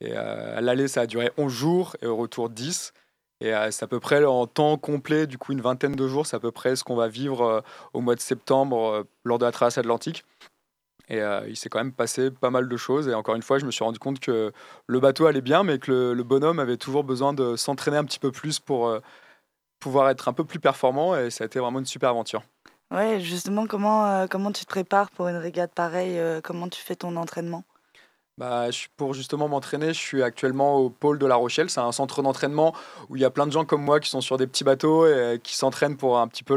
Et euh, à l'aller, ça a duré 11 jours et au retour 10. Et euh, c'est à peu près en temps complet, du coup une vingtaine de jours, c'est à peu près ce qu'on va vivre euh, au mois de septembre euh, lors de la traversée atlantique. Et il s'est quand même passé pas mal de choses. Et encore une fois, je me suis rendu compte que le bateau allait bien, mais que le, bonhomme avait toujours besoin de s'entraîner un petit peu plus pour pouvoir être un peu plus performant. Et ça a été vraiment une super aventure. Ouais, justement, comment, comment tu te prépares pour une régate pareille Comment tu fais ton entraînement? Bah, pour justement m'entraîner, je suis actuellement au pôle de La Rochelle. C'est un centre d'entraînement où il y a plein de gens comme moi qui sont sur des petits bateaux et euh, qui s'entraînent pour un petit peu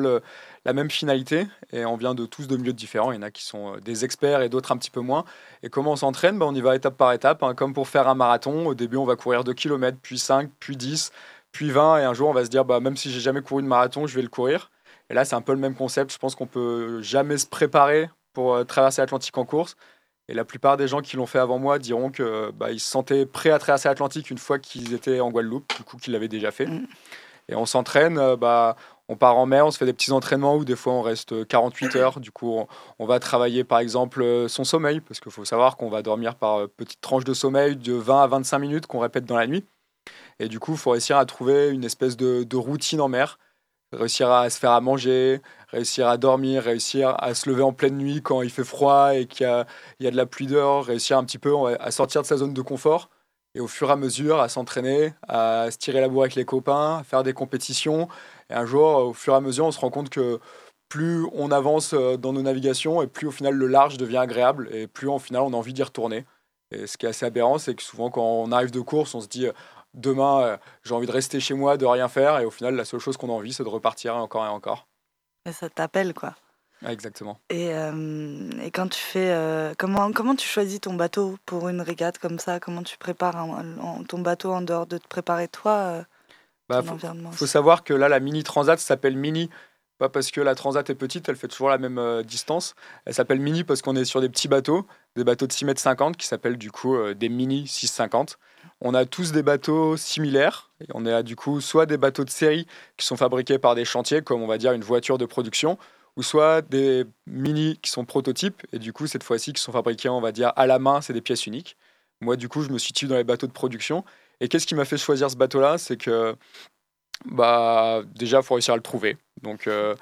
la même finalité. Et on vient de tous de milieux différents. Il y en a qui sont euh, des experts et d'autres un petit peu moins. Et comment on s'entraîne? Bah, On y va étape par étape. hein. Comme pour faire un marathon, au début, on va courir 2 km, puis 5, puis 10, puis 20. Et un jour, on va se dire, bah, même si j'ai jamais couru de marathon, je vais le courir. Et là, c'est un peu le même concept. Je pense qu'on peut jamais se préparer pour euh, traverser l'Atlantique en course. Et la plupart des gens qui l'ont fait avant moi diront que bah, ils se sentaient prêts à traverser l'Atlantique une fois qu'ils étaient en Guadeloupe, du coup qu'ils l'avaient déjà fait. Mm. Et on s'entraîne, euh, bah, on part en mer, on se fait des petits entraînements où des fois on reste 48 heures. Du coup, on, on va travailler par exemple euh, son sommeil, parce qu'il faut savoir qu'on va dormir par euh, petites tranches de sommeil de 20 à 25 minutes qu'on répète dans la nuit. Et du coup, il faut réussir à trouver une espèce de, de routine en mer, réussir à se faire à manger, réussir à dormir, réussir à se lever en pleine nuit quand il fait froid et qu'il y a, de la pluie dehors, réussir un petit peu à sortir de sa zone de confort et au fur et à mesure à s'entraîner, à se tirer la bourre avec les copains, à faire des compétitions. Et un jour, au fur et à mesure, on se rend compte que plus on avance euh, dans nos navigations et plus au final le large devient agréable et plus au final on a envie d'y retourner. Et ce qui est assez aberrant, c'est que souvent quand on arrive de course, on se dit euh, demain euh, j'ai envie de rester chez moi, de rien faire et au final la seule chose qu'on a envie c'est de repartir encore et encore. Ça t'appelle, quoi. Ah, exactement. Et, euh, et quand tu fais. euh, comment, comment tu choisis ton bateau pour une régate comme ça? Comment tu prépares un- un- ton bateau en dehors de te préparer toi euh, Bah, faut savoir que là la mini transat s'appelle mini Pas parce que la Transat est petite, elle fait toujours la même euh, distance. Elle s'appelle Mini parce qu'on est sur des petits bateaux, des bateaux de 6 mètres 50 qui s'appellent du coup euh, des Mini 650. On a tous des bateaux similaires. Et on a du coup soit des bateaux de série qui sont fabriqués par des chantiers, comme on va dire une voiture de production, ou soit des Mini qui sont prototypes. Et du coup, cette fois-ci, qui sont fabriqués, on va dire, à la main, c'est des pièces uniques. Moi, du coup, je me situe dans les bateaux de production. Et qu'est-ce qui m'a fait choisir ce bateau-là? C'est que bah déjà faut réussir à le trouver. Donc euh,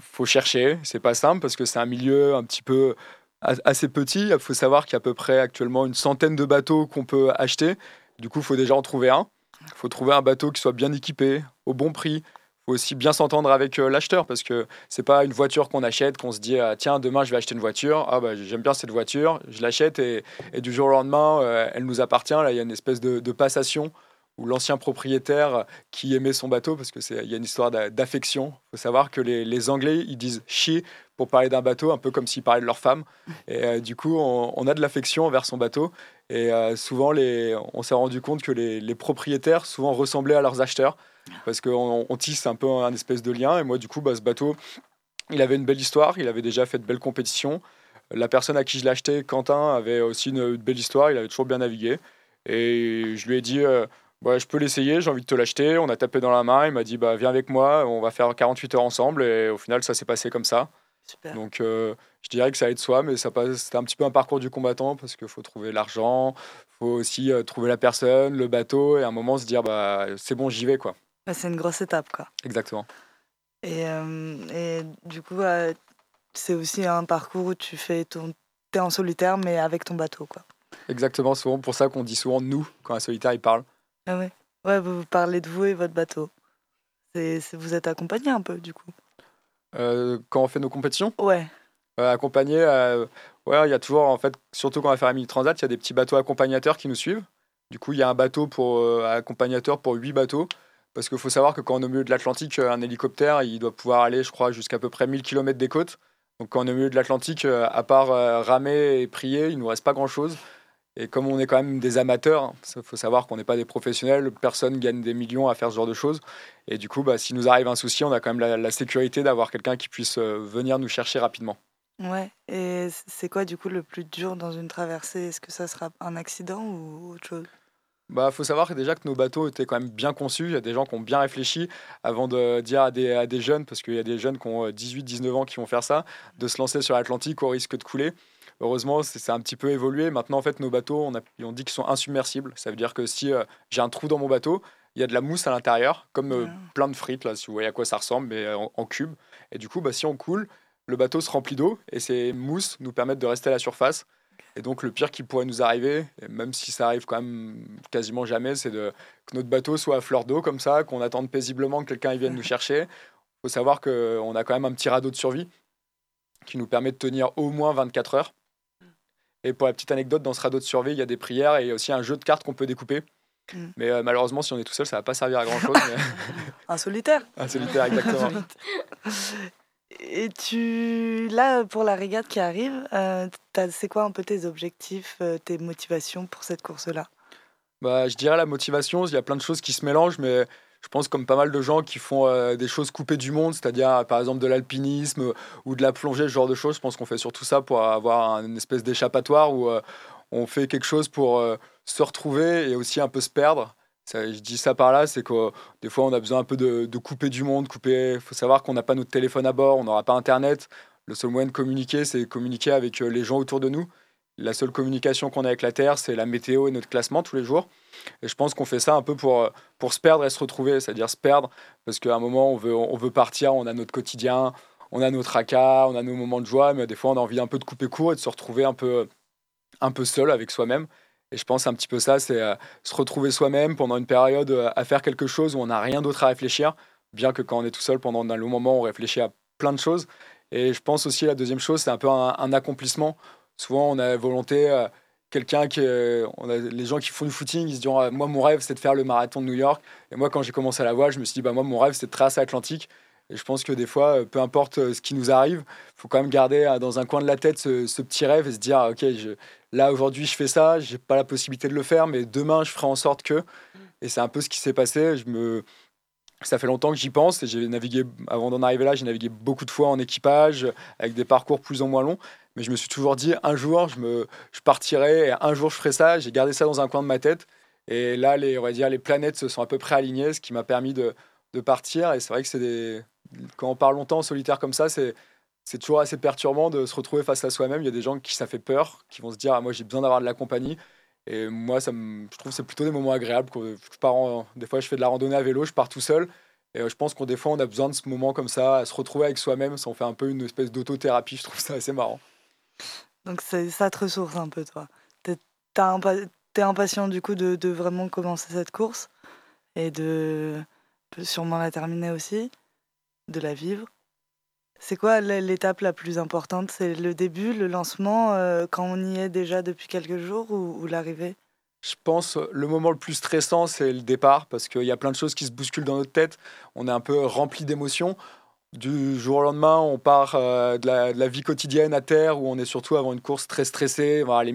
faut chercher, c'est pas simple parce que c'est un milieu un petit peu assez petit. Il faut savoir qu'il y a à peu près actuellement une centaine de bateaux qu'on peut acheter. Du coup, il faut déjà en trouver un. Il faut trouver un bateau qui soit bien équipé, au bon prix. Il faut aussi bien s'entendre avec euh, l'acheteur parce que c'est pas une voiture qu'on achète, qu'on se dit ah, tiens demain je vais acheter une voiture. Ah bah j'aime bien cette voiture, je l'achète et, du jour au lendemain euh, elle nous appartient. Là il y a une espèce de passation ou l'ancien propriétaire qui aimait son bateau, parce qu'il y a une histoire d'affection. Il faut savoir que les, les, Anglais, ils disent chier pour parler d'un bateau, un peu comme s'ils parlaient de leur femme. Et euh, du coup, on, on, a de l'affection envers son bateau. Et euh, souvent, les, on s'est rendu compte que les, les, propriétaires, souvent, ressemblaient à leurs acheteurs, parce qu'on on tisse un peu un espèce de lien. Et moi, du coup, bah, ce bateau, il avait une belle histoire, il avait déjà fait de belles compétitions. La personne à qui je l'ai acheté, Quentin, avait aussi une, une, belle histoire, il avait toujours bien navigué. Et je lui ai dit... Euh, bah, je peux l'essayer, j'ai envie de te l'acheter. On a tapé dans la main, il m'a dit bah, viens avec moi, on va faire 48 heures ensemble. Et au final, ça s'est passé comme ça. Super. Donc euh, je dirais que ça aide soi, mais ça c'était un petit peu un parcours du combattant parce qu'il faut trouver l'argent, il faut aussi euh, trouver la personne, le bateau, et à un moment se dire bah, c'est bon, j'y vais. quoi. Bah, c'est une grosse étape. quoi. Exactement. Et, euh, et du coup, c'est aussi un parcours où tu fais ton... es en solitaire, mais avec ton bateau. quoi. Exactement, souvent pour ça qu'on dit souvent nous quand un solitaire il parle. Ah ouais. Ouais, vous parlez de vous et votre bateau. C'est, vous êtes accompagné un peu, du coup euh, Quand on fait nos compétitions? Ouais. Euh, accompagné, euh, ouais, il y a toujours, en fait, surtout quand on va faire la mini transat, il y a des petits bateaux accompagnateurs qui nous suivent. Du coup, il y a un bateau pour euh, accompagnateur pour huit bateaux. Parce qu'il faut savoir que quand on est au milieu de l'Atlantique, un hélicoptère, il doit pouvoir aller, je crois, jusqu'à peu près 1000 km des côtes. Donc quand on est au milieu de l'Atlantique, à part ramer et prier, il nous reste pas grand-chose. Et comme on est quand même des amateurs, il faut savoir qu'on n'est pas des professionnels, personne gagne des millions à faire ce genre de choses. Et du coup, bah, si nous arrive un souci, on a quand même la, la sécurité d'avoir quelqu'un qui puisse euh, venir nous chercher rapidement. Ouais, et c'est quoi du coup le plus dur dans une traversée? Est-ce que ça sera un accident ou autre chose? Bah, faut savoir déjà que nos bateaux étaient quand même bien conçus. Il y a des gens qui ont bien réfléchi avant de dire à des, à des jeunes, parce qu'il y a des jeunes qui ont 18-19 euh, ans qui vont faire ça, de se lancer sur l'Atlantique au risque de couler. Heureusement, c'est un petit peu évolué. Maintenant, en fait, nos bateaux, on, a, on dit qu'ils sont insubmersibles. Ça veut dire que si euh, j'ai un trou dans mon bateau, il y a de la mousse à l'intérieur, comme euh, plein de frites, là, si vous voyez à quoi ça ressemble, mais euh, en, en cube. Et du coup, bah, si on coule, le bateau se remplit d'eau et ces mousses nous permettent de rester à la surface. Et donc, le pire qui pourrait nous arriver, même si ça arrive quand même quasiment jamais, c'est que notre bateau soit à fleur d'eau comme ça, qu'on attende paisiblement que quelqu'un vienne nous chercher. Il faut savoir qu'on a quand même un petit radeau de survie qui nous permet de tenir au moins 24 heures. Et pour la petite anecdote, dans ce radeau de survie, il y a des prières et aussi un jeu de cartes qu'on peut découper. Mm. Mais euh, malheureusement, si on est tout seul, ça va pas servir à grand chose. mais... un solitaire. Un solitaire, exactement. et tu, là, pour la régate qui arrive, euh, c'est quoi un peu tes objectifs, euh, tes motivations pour cette course-là? Bah, Je dirais la motivation, il y a plein de choses qui se mélangent, mais je pense comme pas mal de gens qui font euh, des choses coupées du monde, c'est-à-dire par exemple de l'alpinisme ou de la plongée, ce genre de choses. Je pense qu'on fait surtout ça pour avoir une espèce d'échappatoire où euh, on fait quelque chose pour euh, se retrouver et aussi un peu se perdre. Je dis ça par là, c'est que des fois on a besoin un peu de, de couper du monde, couper. Il faut savoir qu'on n'a pas notre téléphone à bord, on n'aura pas Internet. Le seul moyen de communiquer, c'est communiquer avec les gens autour de nous. La seule communication qu'on a avec la Terre, c'est la météo et notre classement tous les jours. Et je pense qu'on fait ça un peu pour, pour se perdre et se retrouver, c'est-à-dire se perdre, parce qu'à un moment, on veut, on veut partir, on a notre quotidien, on a notre tracas, on a nos moments de joie, mais des fois, on a envie un peu de couper court et de se retrouver un peu, un peu seul avec soi-même. Et je pense un petit peu ça, c'est euh, se retrouver soi-même pendant une période euh, à faire quelque chose où on n'a rien d'autre à réfléchir, bien que quand on est tout seul pendant un long moment, on réfléchit à plein de choses. Et je pense aussi la deuxième chose, c'est un peu un accomplissement souvent on a volonté, euh, quelqu'un qui, a, les gens qui font du footing, ils se disent ah, moi mon rêve c'est de faire le marathon de New York. Et moi quand j'ai commencé à la voile, je me suis dit bah moi mon rêve c'est de traverser l'Atlantique. Et je pense que des fois, euh, peu importe euh, ce qui nous arrive, faut quand même garder dans un coin de la tête ce, petit rêve et se dire ok je, là aujourd'hui je fais ça, j'ai pas la possibilité de le faire, mais demain je ferai en sorte que. Et c'est un peu ce qui s'est passé. Je me ça fait longtemps que j'y pense et j'ai navigué, avant d'en arriver là, j'ai navigué beaucoup de fois en équipage, avec des parcours plus ou moins longs. Mais je me suis toujours dit, un jour, je, me, je partirai, et un jour, je ferai ça. J'ai gardé ça dans un coin de ma tête. Et là, les, on va dire, les planètes se sont à peu près alignées, ce qui m'a permis de, de partir. Et c'est vrai que c'est quand on parle longtemps en solitaire comme ça, c'est c'est toujours assez perturbant de se retrouver face à soi-même. Il y a des gens qui ça fait peur, qui vont se dire ah, moi j'ai besoin d'avoir de la compagnie. Et moi, ça je trouve que c'est plutôt des moments agréables. Je pars des fois, je fais de la randonnée à vélo, je pars tout seul. Et euh, je pense qu'on des fois, on a besoin de ce moment comme ça, à se retrouver avec soi-même. Ça en fait un peu une espèce d'autothérapie. Je trouve ça assez marrant. Donc ça te ressource un peu, toi. T'es impa- t'es impatient du coup de, vraiment commencer cette course et de sûrement la terminer aussi, de la vivre. C'est quoi l'é- l'étape la plus importante? C'est le début, le lancement, euh, quand on y est déjà depuis quelques jours ou, l'arrivée? Je pense euh, le moment le plus stressant, c'est le départ, parce qu'il y a plein de choses qui se bousculent dans notre tête. On est un peu rempli d'émotions. Du jour au lendemain, on part euh, de, la, vie quotidienne à terre, où on est surtout avant une course très stressée. On avoir les,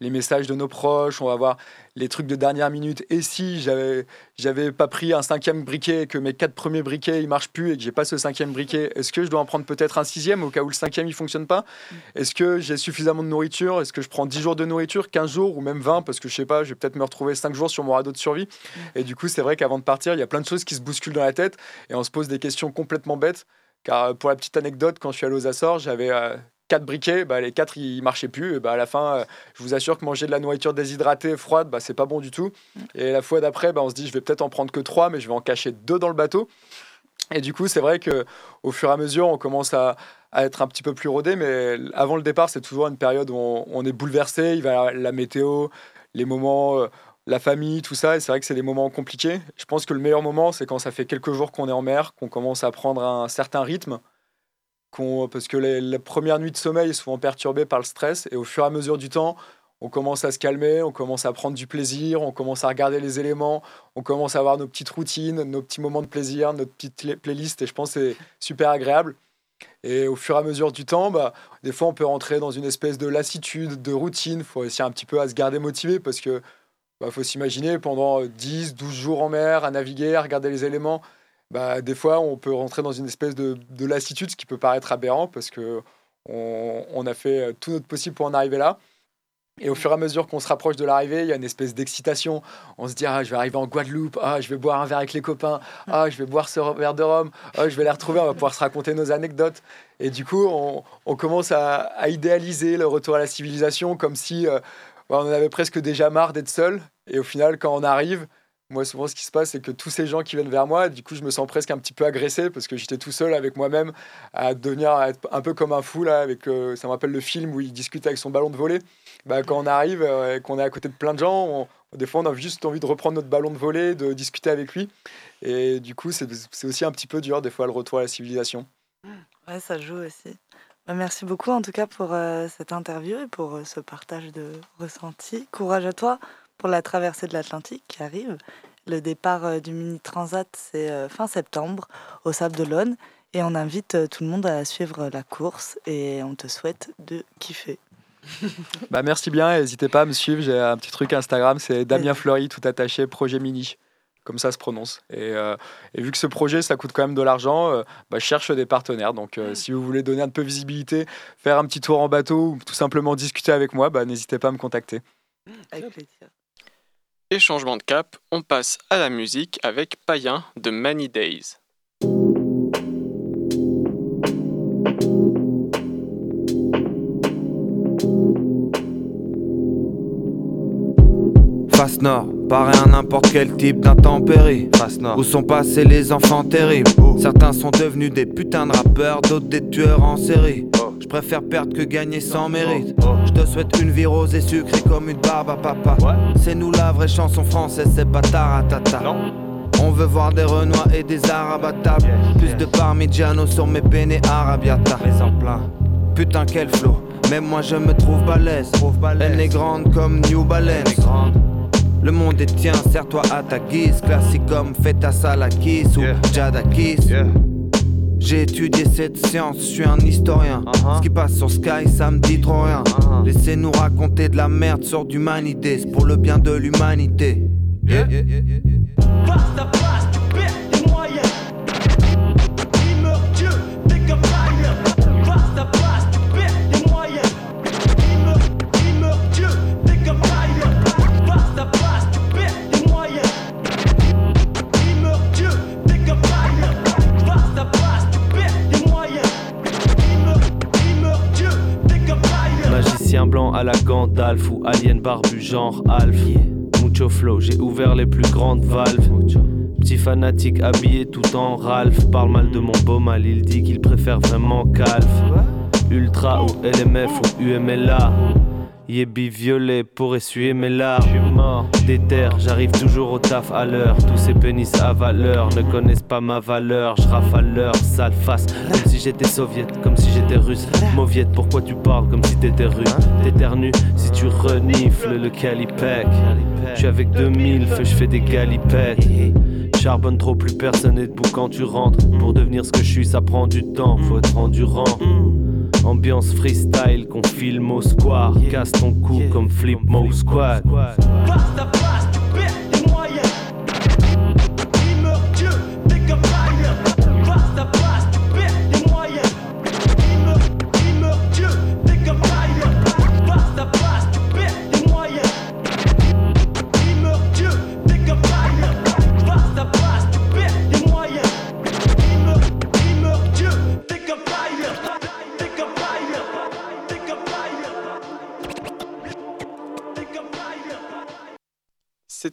les messages de nos proches, on va voir les trucs de dernière minute. Et si j'avais j'avais pas pris un cinquième briquet, et que mes quatre premiers briquets ils marchent plus et que j'ai pas ce cinquième briquet, est-ce que je dois en prendre peut-être un sixième au cas où le cinquième il fonctionne pas? Est-ce que j'ai suffisamment de nourriture? Est-ce que je prends 10 jours de nourriture, 15 jours ou même 20 Parce que je sais pas, je vais peut-être me retrouver 5 jours sur mon radeau de survie. Et du coup, c'est vrai qu'avant de partir, il y a plein de choses qui se bousculent dans la tête et on se pose des questions complètement bêtes. Car euh, pour la petite anecdote, quand je suis allé aux Açores, j'avais euh, quatre briquets, bah, les quatre ils marchaient plus. Et bah, à la fin, euh, je vous assure que manger de la nourriture déshydratée, froide, bah, c'est pas bon du tout. Et la fois d'après, bah, on se dit, je vais peut-être en prendre que trois, mais je vais en cacher deux dans le bateau. Et du coup, c'est vrai que au fur et à mesure, on commence à, à être un petit peu plus rodé, mais avant le départ, c'est toujours une période où on, on est bouleversé. Il va la météo, les moments, euh, la famille, tout ça. Et c'est vrai que c'est des moments compliqués. Je pense que le meilleur moment, c'est quand ça fait quelques jours qu'on est en mer, qu'on commence à prendre un certain rythme. Parce que les, la première nuit de sommeil est souvent perturbée par le stress. Et au fur et à mesure du temps, on commence à se calmer, on commence à prendre du plaisir, on commence à regarder les éléments, on commence à avoir nos petites routines, nos petits moments de plaisir, notre petite pla- playlist. Et je pense que c'est super agréable. Et au fur et à mesure du temps, bah, des fois, on peut rentrer dans une espèce de lassitude, de routine. Il faut essayer un petit peu à se garder motivé parce que bah, faut s'imaginer pendant 10, 12 jours en mer, à naviguer, à regarder les éléments. Bah, des fois, on peut rentrer dans une espèce de, de lassitude, ce qui peut paraître aberrant parce que on, on a fait tout notre possible pour en arriver là. Et au fur et à mesure qu'on se rapproche de l'arrivée, il y a une espèce d'excitation. On se dit, ah, je vais arriver en Guadeloupe, ah, je vais boire un verre avec les copains, ah, je vais boire ce verre de rhum, ah, je vais les retrouver, on va pouvoir se raconter nos anecdotes. Et du coup, on, on commence à, à idéaliser le retour à la civilisation comme si euh, bah, on en avait presque déjà marre d'être seul. Et au final, quand on arrive, moi, souvent, ce qui se passe, c'est que tous ces gens qui viennent vers moi, du coup, je me sens presque un petit peu agressé parce que j'étais tout seul avec moi-même à devenir un peu comme un fou. Là, avec, euh, ça me rappelle le film où il discute avec son ballon de volée. Bah, quand on arrive euh, et qu'on est à côté de plein de gens, des fois, on a juste envie de reprendre notre ballon de volée, de discuter avec lui. Et du coup, c'est aussi un petit peu dur, des fois, le retour à la civilisation. Ouais, ça joue aussi. Bah, merci beaucoup en tout cas pour euh, cette interview et pour ce partage de ressentis. Courage à toi pour la traversée de l'Atlantique qui arrive. Le départ euh, du mini transat, c'est euh, fin septembre au Sable d'Olonne. Et on invite euh, tout le monde à suivre la course et on te souhaite de kiffer. Bah, merci bien, n'hésitez pas à me suivre. J'ai un petit truc Instagram, c'est Damien Fleury, tout attaché, projet mini. Comme ça se prononce. Et, euh, et vu que ce projet, ça coûte quand même de l'argent, euh, bah, je cherche des partenaires. Donc, euh, si vous voulez donner un peu de visibilité, faire un petit tour en bateau ou tout simplement discuter avec moi, bah, n'hésitez pas à me contacter. Avec plaisir. Et changement de cap, on passe à la musique avec Païen de Many Days. Face nord, paraît un n'importe quel type d'intempérie. Face nord, où sont passés les enfants terribles? Certains sont devenus des putains de rappeurs, d'autres des tueurs en série. Je préfère perdre que gagner sans mérite. Je te souhaite une vie rose et sucrée comme une barbe à papa. C'est nous la vraie chanson française, c'est pas taratata. On veut voir des Renois et des Arabes à table. Plus de Parmigiano sur mes penne arabiata. Les en plein. Putain, quel flow. Même moi je me trouve balèze. Elle est grande comme New Balance. Le monde est tien, serre-toi à ta guise. Classique comme Feta Salakis ou Jadakis. J'ai étudié cette science, je suis un historien. Ce qui passe sur Sky, ça me dit trop rien. Laissez-nous raconter de la merde sur d'humanité, c'est pour le bien de l'humanité. Yeah. Gandalf ou alien barbu genre Alf. Mucho flow, j'ai ouvert les plus grandes valves. Petit fanatique habillé tout en Ralph. Parle mal de mon beau mal, il dit qu'il préfère vraiment Calf. Ultra ou LMF ou UMLA. Yébi violet pour essuyer mes larmes. Déter, j'arrive toujours au taf à l'heure. Tous ces pénis à valeur ne connaissent pas ma valeur. Je rafale leur sale face. Comme si j'étais soviète, comme si j'étais russe. Mauviette, pourquoi tu parles comme si t'étais russe? T'éternues si tu renifles le calipec. Je suis avec 2000 feux, je fais des galipettes. Charbonne trop, plus personne n'est debout quand tu rentres. Pour devenir ce que je suis, ça prend du temps, faut être endurant. Ambiance freestyle qu'on filme au square. Casse ton cou comme Flip Mo Squad.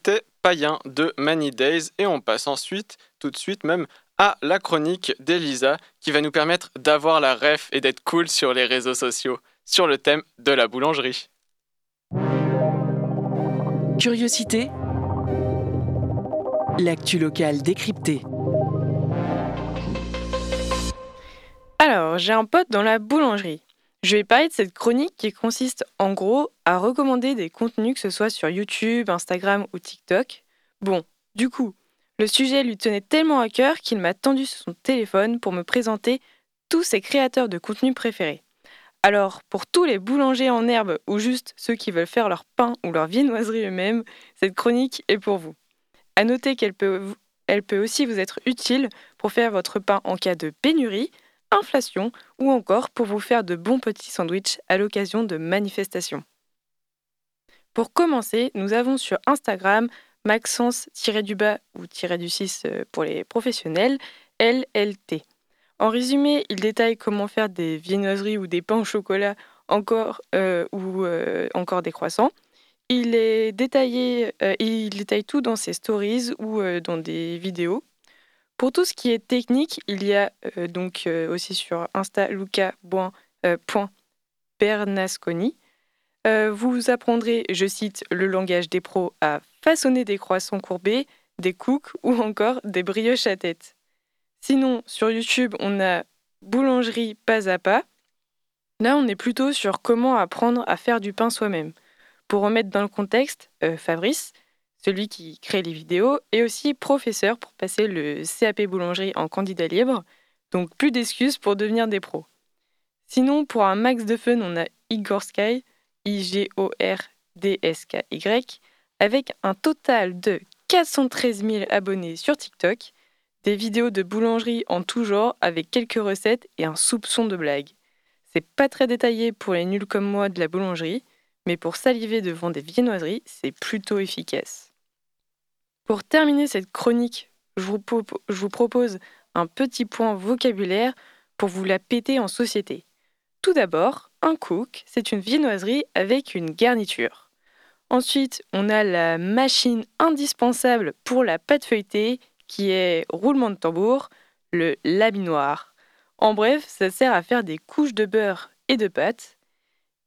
C'était Païen de Many Days et on passe ensuite, tout de suite même, à la chronique d'Elisa qui va nous permettre d'avoir la ref et d'être cool sur les réseaux sociaux sur le thème de la boulangerie. Curiosité. L'actu locale décryptée. Alors, j'ai un pote dans la boulangerie. Je vais parler de cette chronique qui consiste en gros à recommander des contenus que ce soit sur YouTube, Instagram ou TikTok. Bon, du coup, le sujet lui tenait tellement à cœur qu'il m'a tendu sur son téléphone pour me présenter tous ses créateurs de contenu préférés. Alors, pour tous les boulangers en herbe ou juste ceux qui veulent faire leur pain ou leur viennoiserie eux-mêmes, cette chronique est pour vous. À noter qu'elle peut aussi vous être utile pour faire votre pain en cas de pénurie, inflation ou encore pour vous faire de bons petits sandwichs à l'occasion de manifestations. Pour commencer, nous avons sur Instagram Maxence-du-bas ou du 6 pour les professionnels, LLT. En résumé, il détaille comment faire des viennoiseries ou des pains au chocolat encore, euh, ou euh, encore des croissants. Il est détaillé, euh, il détaille tout dans ses stories ou euh, dans des vidéos. Pour tout ce qui est technique, il y a euh, donc euh, aussi sur Insta luca.bernasconi. Euh, vous apprendrez, je cite, le langage des pros à façonner des croissants courbés, des cooks ou encore des brioches à tête. Sinon, sur YouTube, on a boulangerie pas à pas. Là, on est plutôt sur comment apprendre à faire du pain soi-même. Pour remettre dans le contexte, Fabrice, celui qui crée les vidéos, est aussi professeur pour passer le CAP boulangerie en candidat libre, donc plus d'excuses pour devenir des pros. Sinon, pour un max de fun, on a Igor Sky, I-G-O-R-D-S-K-Y, avec un total de 413 000 abonnés sur TikTok, des vidéos de boulangerie en tout genre avec quelques recettes et un soupçon de blague. C'est pas très détaillé pour les nuls comme moi de la boulangerie, mais pour saliver devant des viennoiseries, c'est plutôt efficace. Pour terminer cette chronique, je vous, propose un petit point vocabulaire pour vous la péter en société. Tout d'abord, un cook, c'est une viennoiserie avec une garniture. Ensuite, on a la machine indispensable pour la pâte feuilletée, qui est roulement de tambour, le laminoir. En bref, ça sert à faire des couches de beurre et de pâte.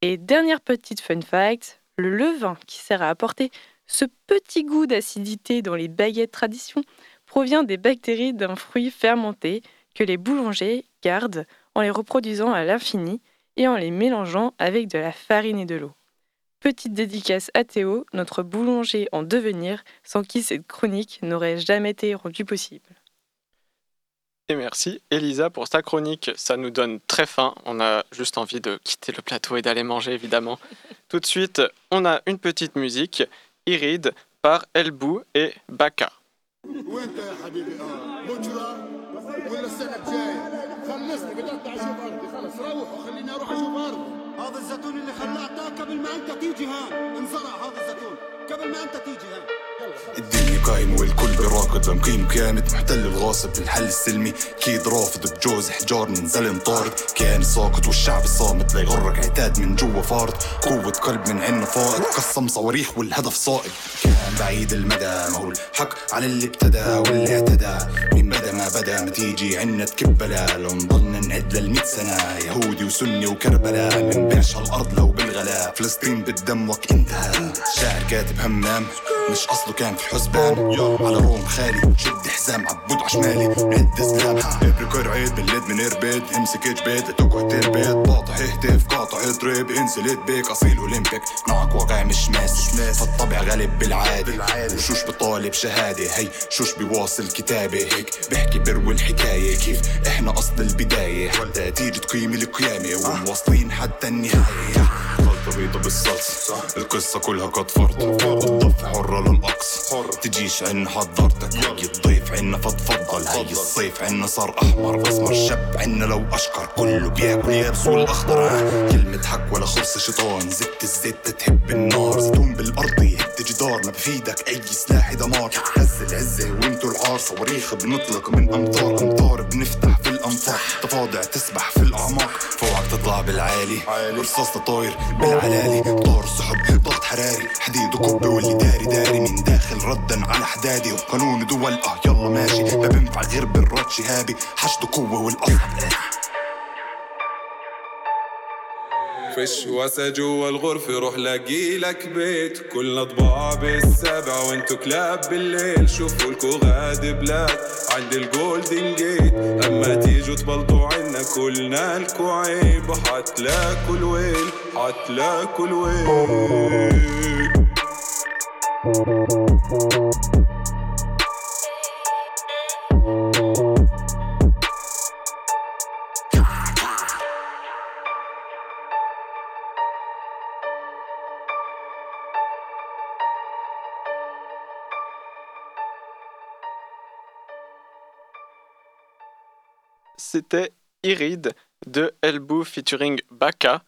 Et dernière petite fun fact, le levain qui sert à apporter ce petit goût d'acidité dans les baguettes tradition provient des bactéries d'un fruit fermenté que les boulangers gardent en les reproduisant à l'infini et en les mélangeant avec de la farine et de l'eau. Petite dédicace à Théo, notre boulanger en devenir, sans qui cette chronique n'aurait jamais été rendue possible. Et merci Elisa pour ta chronique, ça nous donne très faim, on a juste envie de quitter le plateau et d'aller manger évidemment. Tout de suite, on a une petite musique, Irid par Elbou et Baka. وانت يا حبيبي اه بكره ولا السنه الجايه خلصني بقطع اشوف ارضي خلص روح وخليني اروح اشوف ارضي هذا الزيتون اللي خلعته قبل ما انت تيجي هان انزرع هذا الزيتون قبل ما انت تيجي هان الدنيا قايمة والكل براكض لمقيم كامت محتل الغاصب للحل السلمي. كيد رافض بجوز حجار من زلم طارد. كان ساقط والشعب صامت لا يغرك عتاد من جوا فارض. قوة قلب من عنا فائض. قسم صواريخ والهدف صائب كان بعيد المدى مهول حق على اللي ابتدى واللي اعتدى. من بدا ما بدا ما تيجي عنا تكبلا. لو نضلنا نعد للمئة سنة يهودي وسني وكربلاء من بيعش هالأرض لو بالغلا فلسطين بالدم وك انتهى. شاعر كاتب همام مش أصله كان في الحسبان على روم خالي شد حزام عبود عشمالي. عد سلام ابرك عيد بالليد من اربد امسك جبيت تقعد تربيت باطح اهتف قاطع اضرب. انزل بيك أصيل أولمبيك. نوعك واقع مش ماسك فالطبع غالب بالعادي. وشوش بطالب شهادة هي. شوش بواصل كتابة هيك. بحكي بروي الحكاية كيف. إحنا أصل البداية. حتى تيجي تقيم القيامة ومواصلين حتى النهاية. بيضة بالصلصة. القصة كلها قد فرط الضفة حرة للأقصى. تجيش عنا حضرتك. هي الضيف عنا فتفضل هي الصيف عنا صار أحمر. أسمر شب عنا لو أشقر كله بياكل يابس والأخضر. كلمة حق ولا خرصة شيطان. زدت الزيت تهب النار. زيتون بالأرض يهد جدار. ما بفيدك أي سلاح دمار. هز العزة وانتو العار. صواريخ بنطلق من أمطار. أمطار بنفتح في الأنفاق. تفاضع تسبح في الأعماق. فوقك تطلع بالعالي. رصاص طاير بالعلالي طار سحب ضغط حراري. حديد وكبة واللي داري. داري من داخل ردا على حدادي وقانون دول آه يلا ماشي. ما بنفع غير بالرد شهابي. حشد قوة والأصعب فش واسع جوا الغرفة روح لاقي لك بيت. كلنا طباع بالسبع وانتو كلاب بالليل. شوفوا لكو غادي بلاد عند الجولدن جيت. أما تيجوا تبلطوا عنا كلنا لكو عيب حتلاقوا الويل. حتلاقوا الويل C'était Irid de Elbou featuring Baka.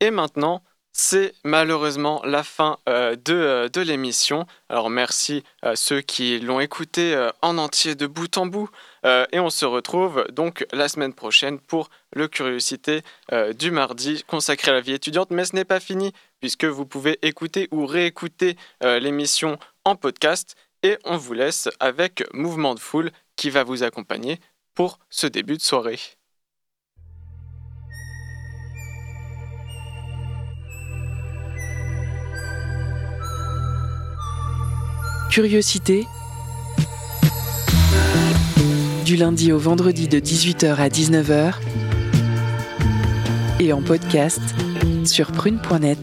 Et maintenant, c'est malheureusement la fin euh, de, euh, de l'émission. Alors merci à ceux qui l'ont écouté euh, en entier de bout en bout. Euh, et on se retrouve donc la semaine prochaine pour le Curiosité euh, du mardi consacré à la vie étudiante. Mais ce n'est pas fini puisque vous pouvez écouter ou réécouter euh, l'émission en podcast. Et on vous laisse avec Mouvement de Foule qui va vous accompagner pour ce début de soirée. Curiosité. Du lundi au vendredi de 18h à 19h. Et en podcast sur prune.net.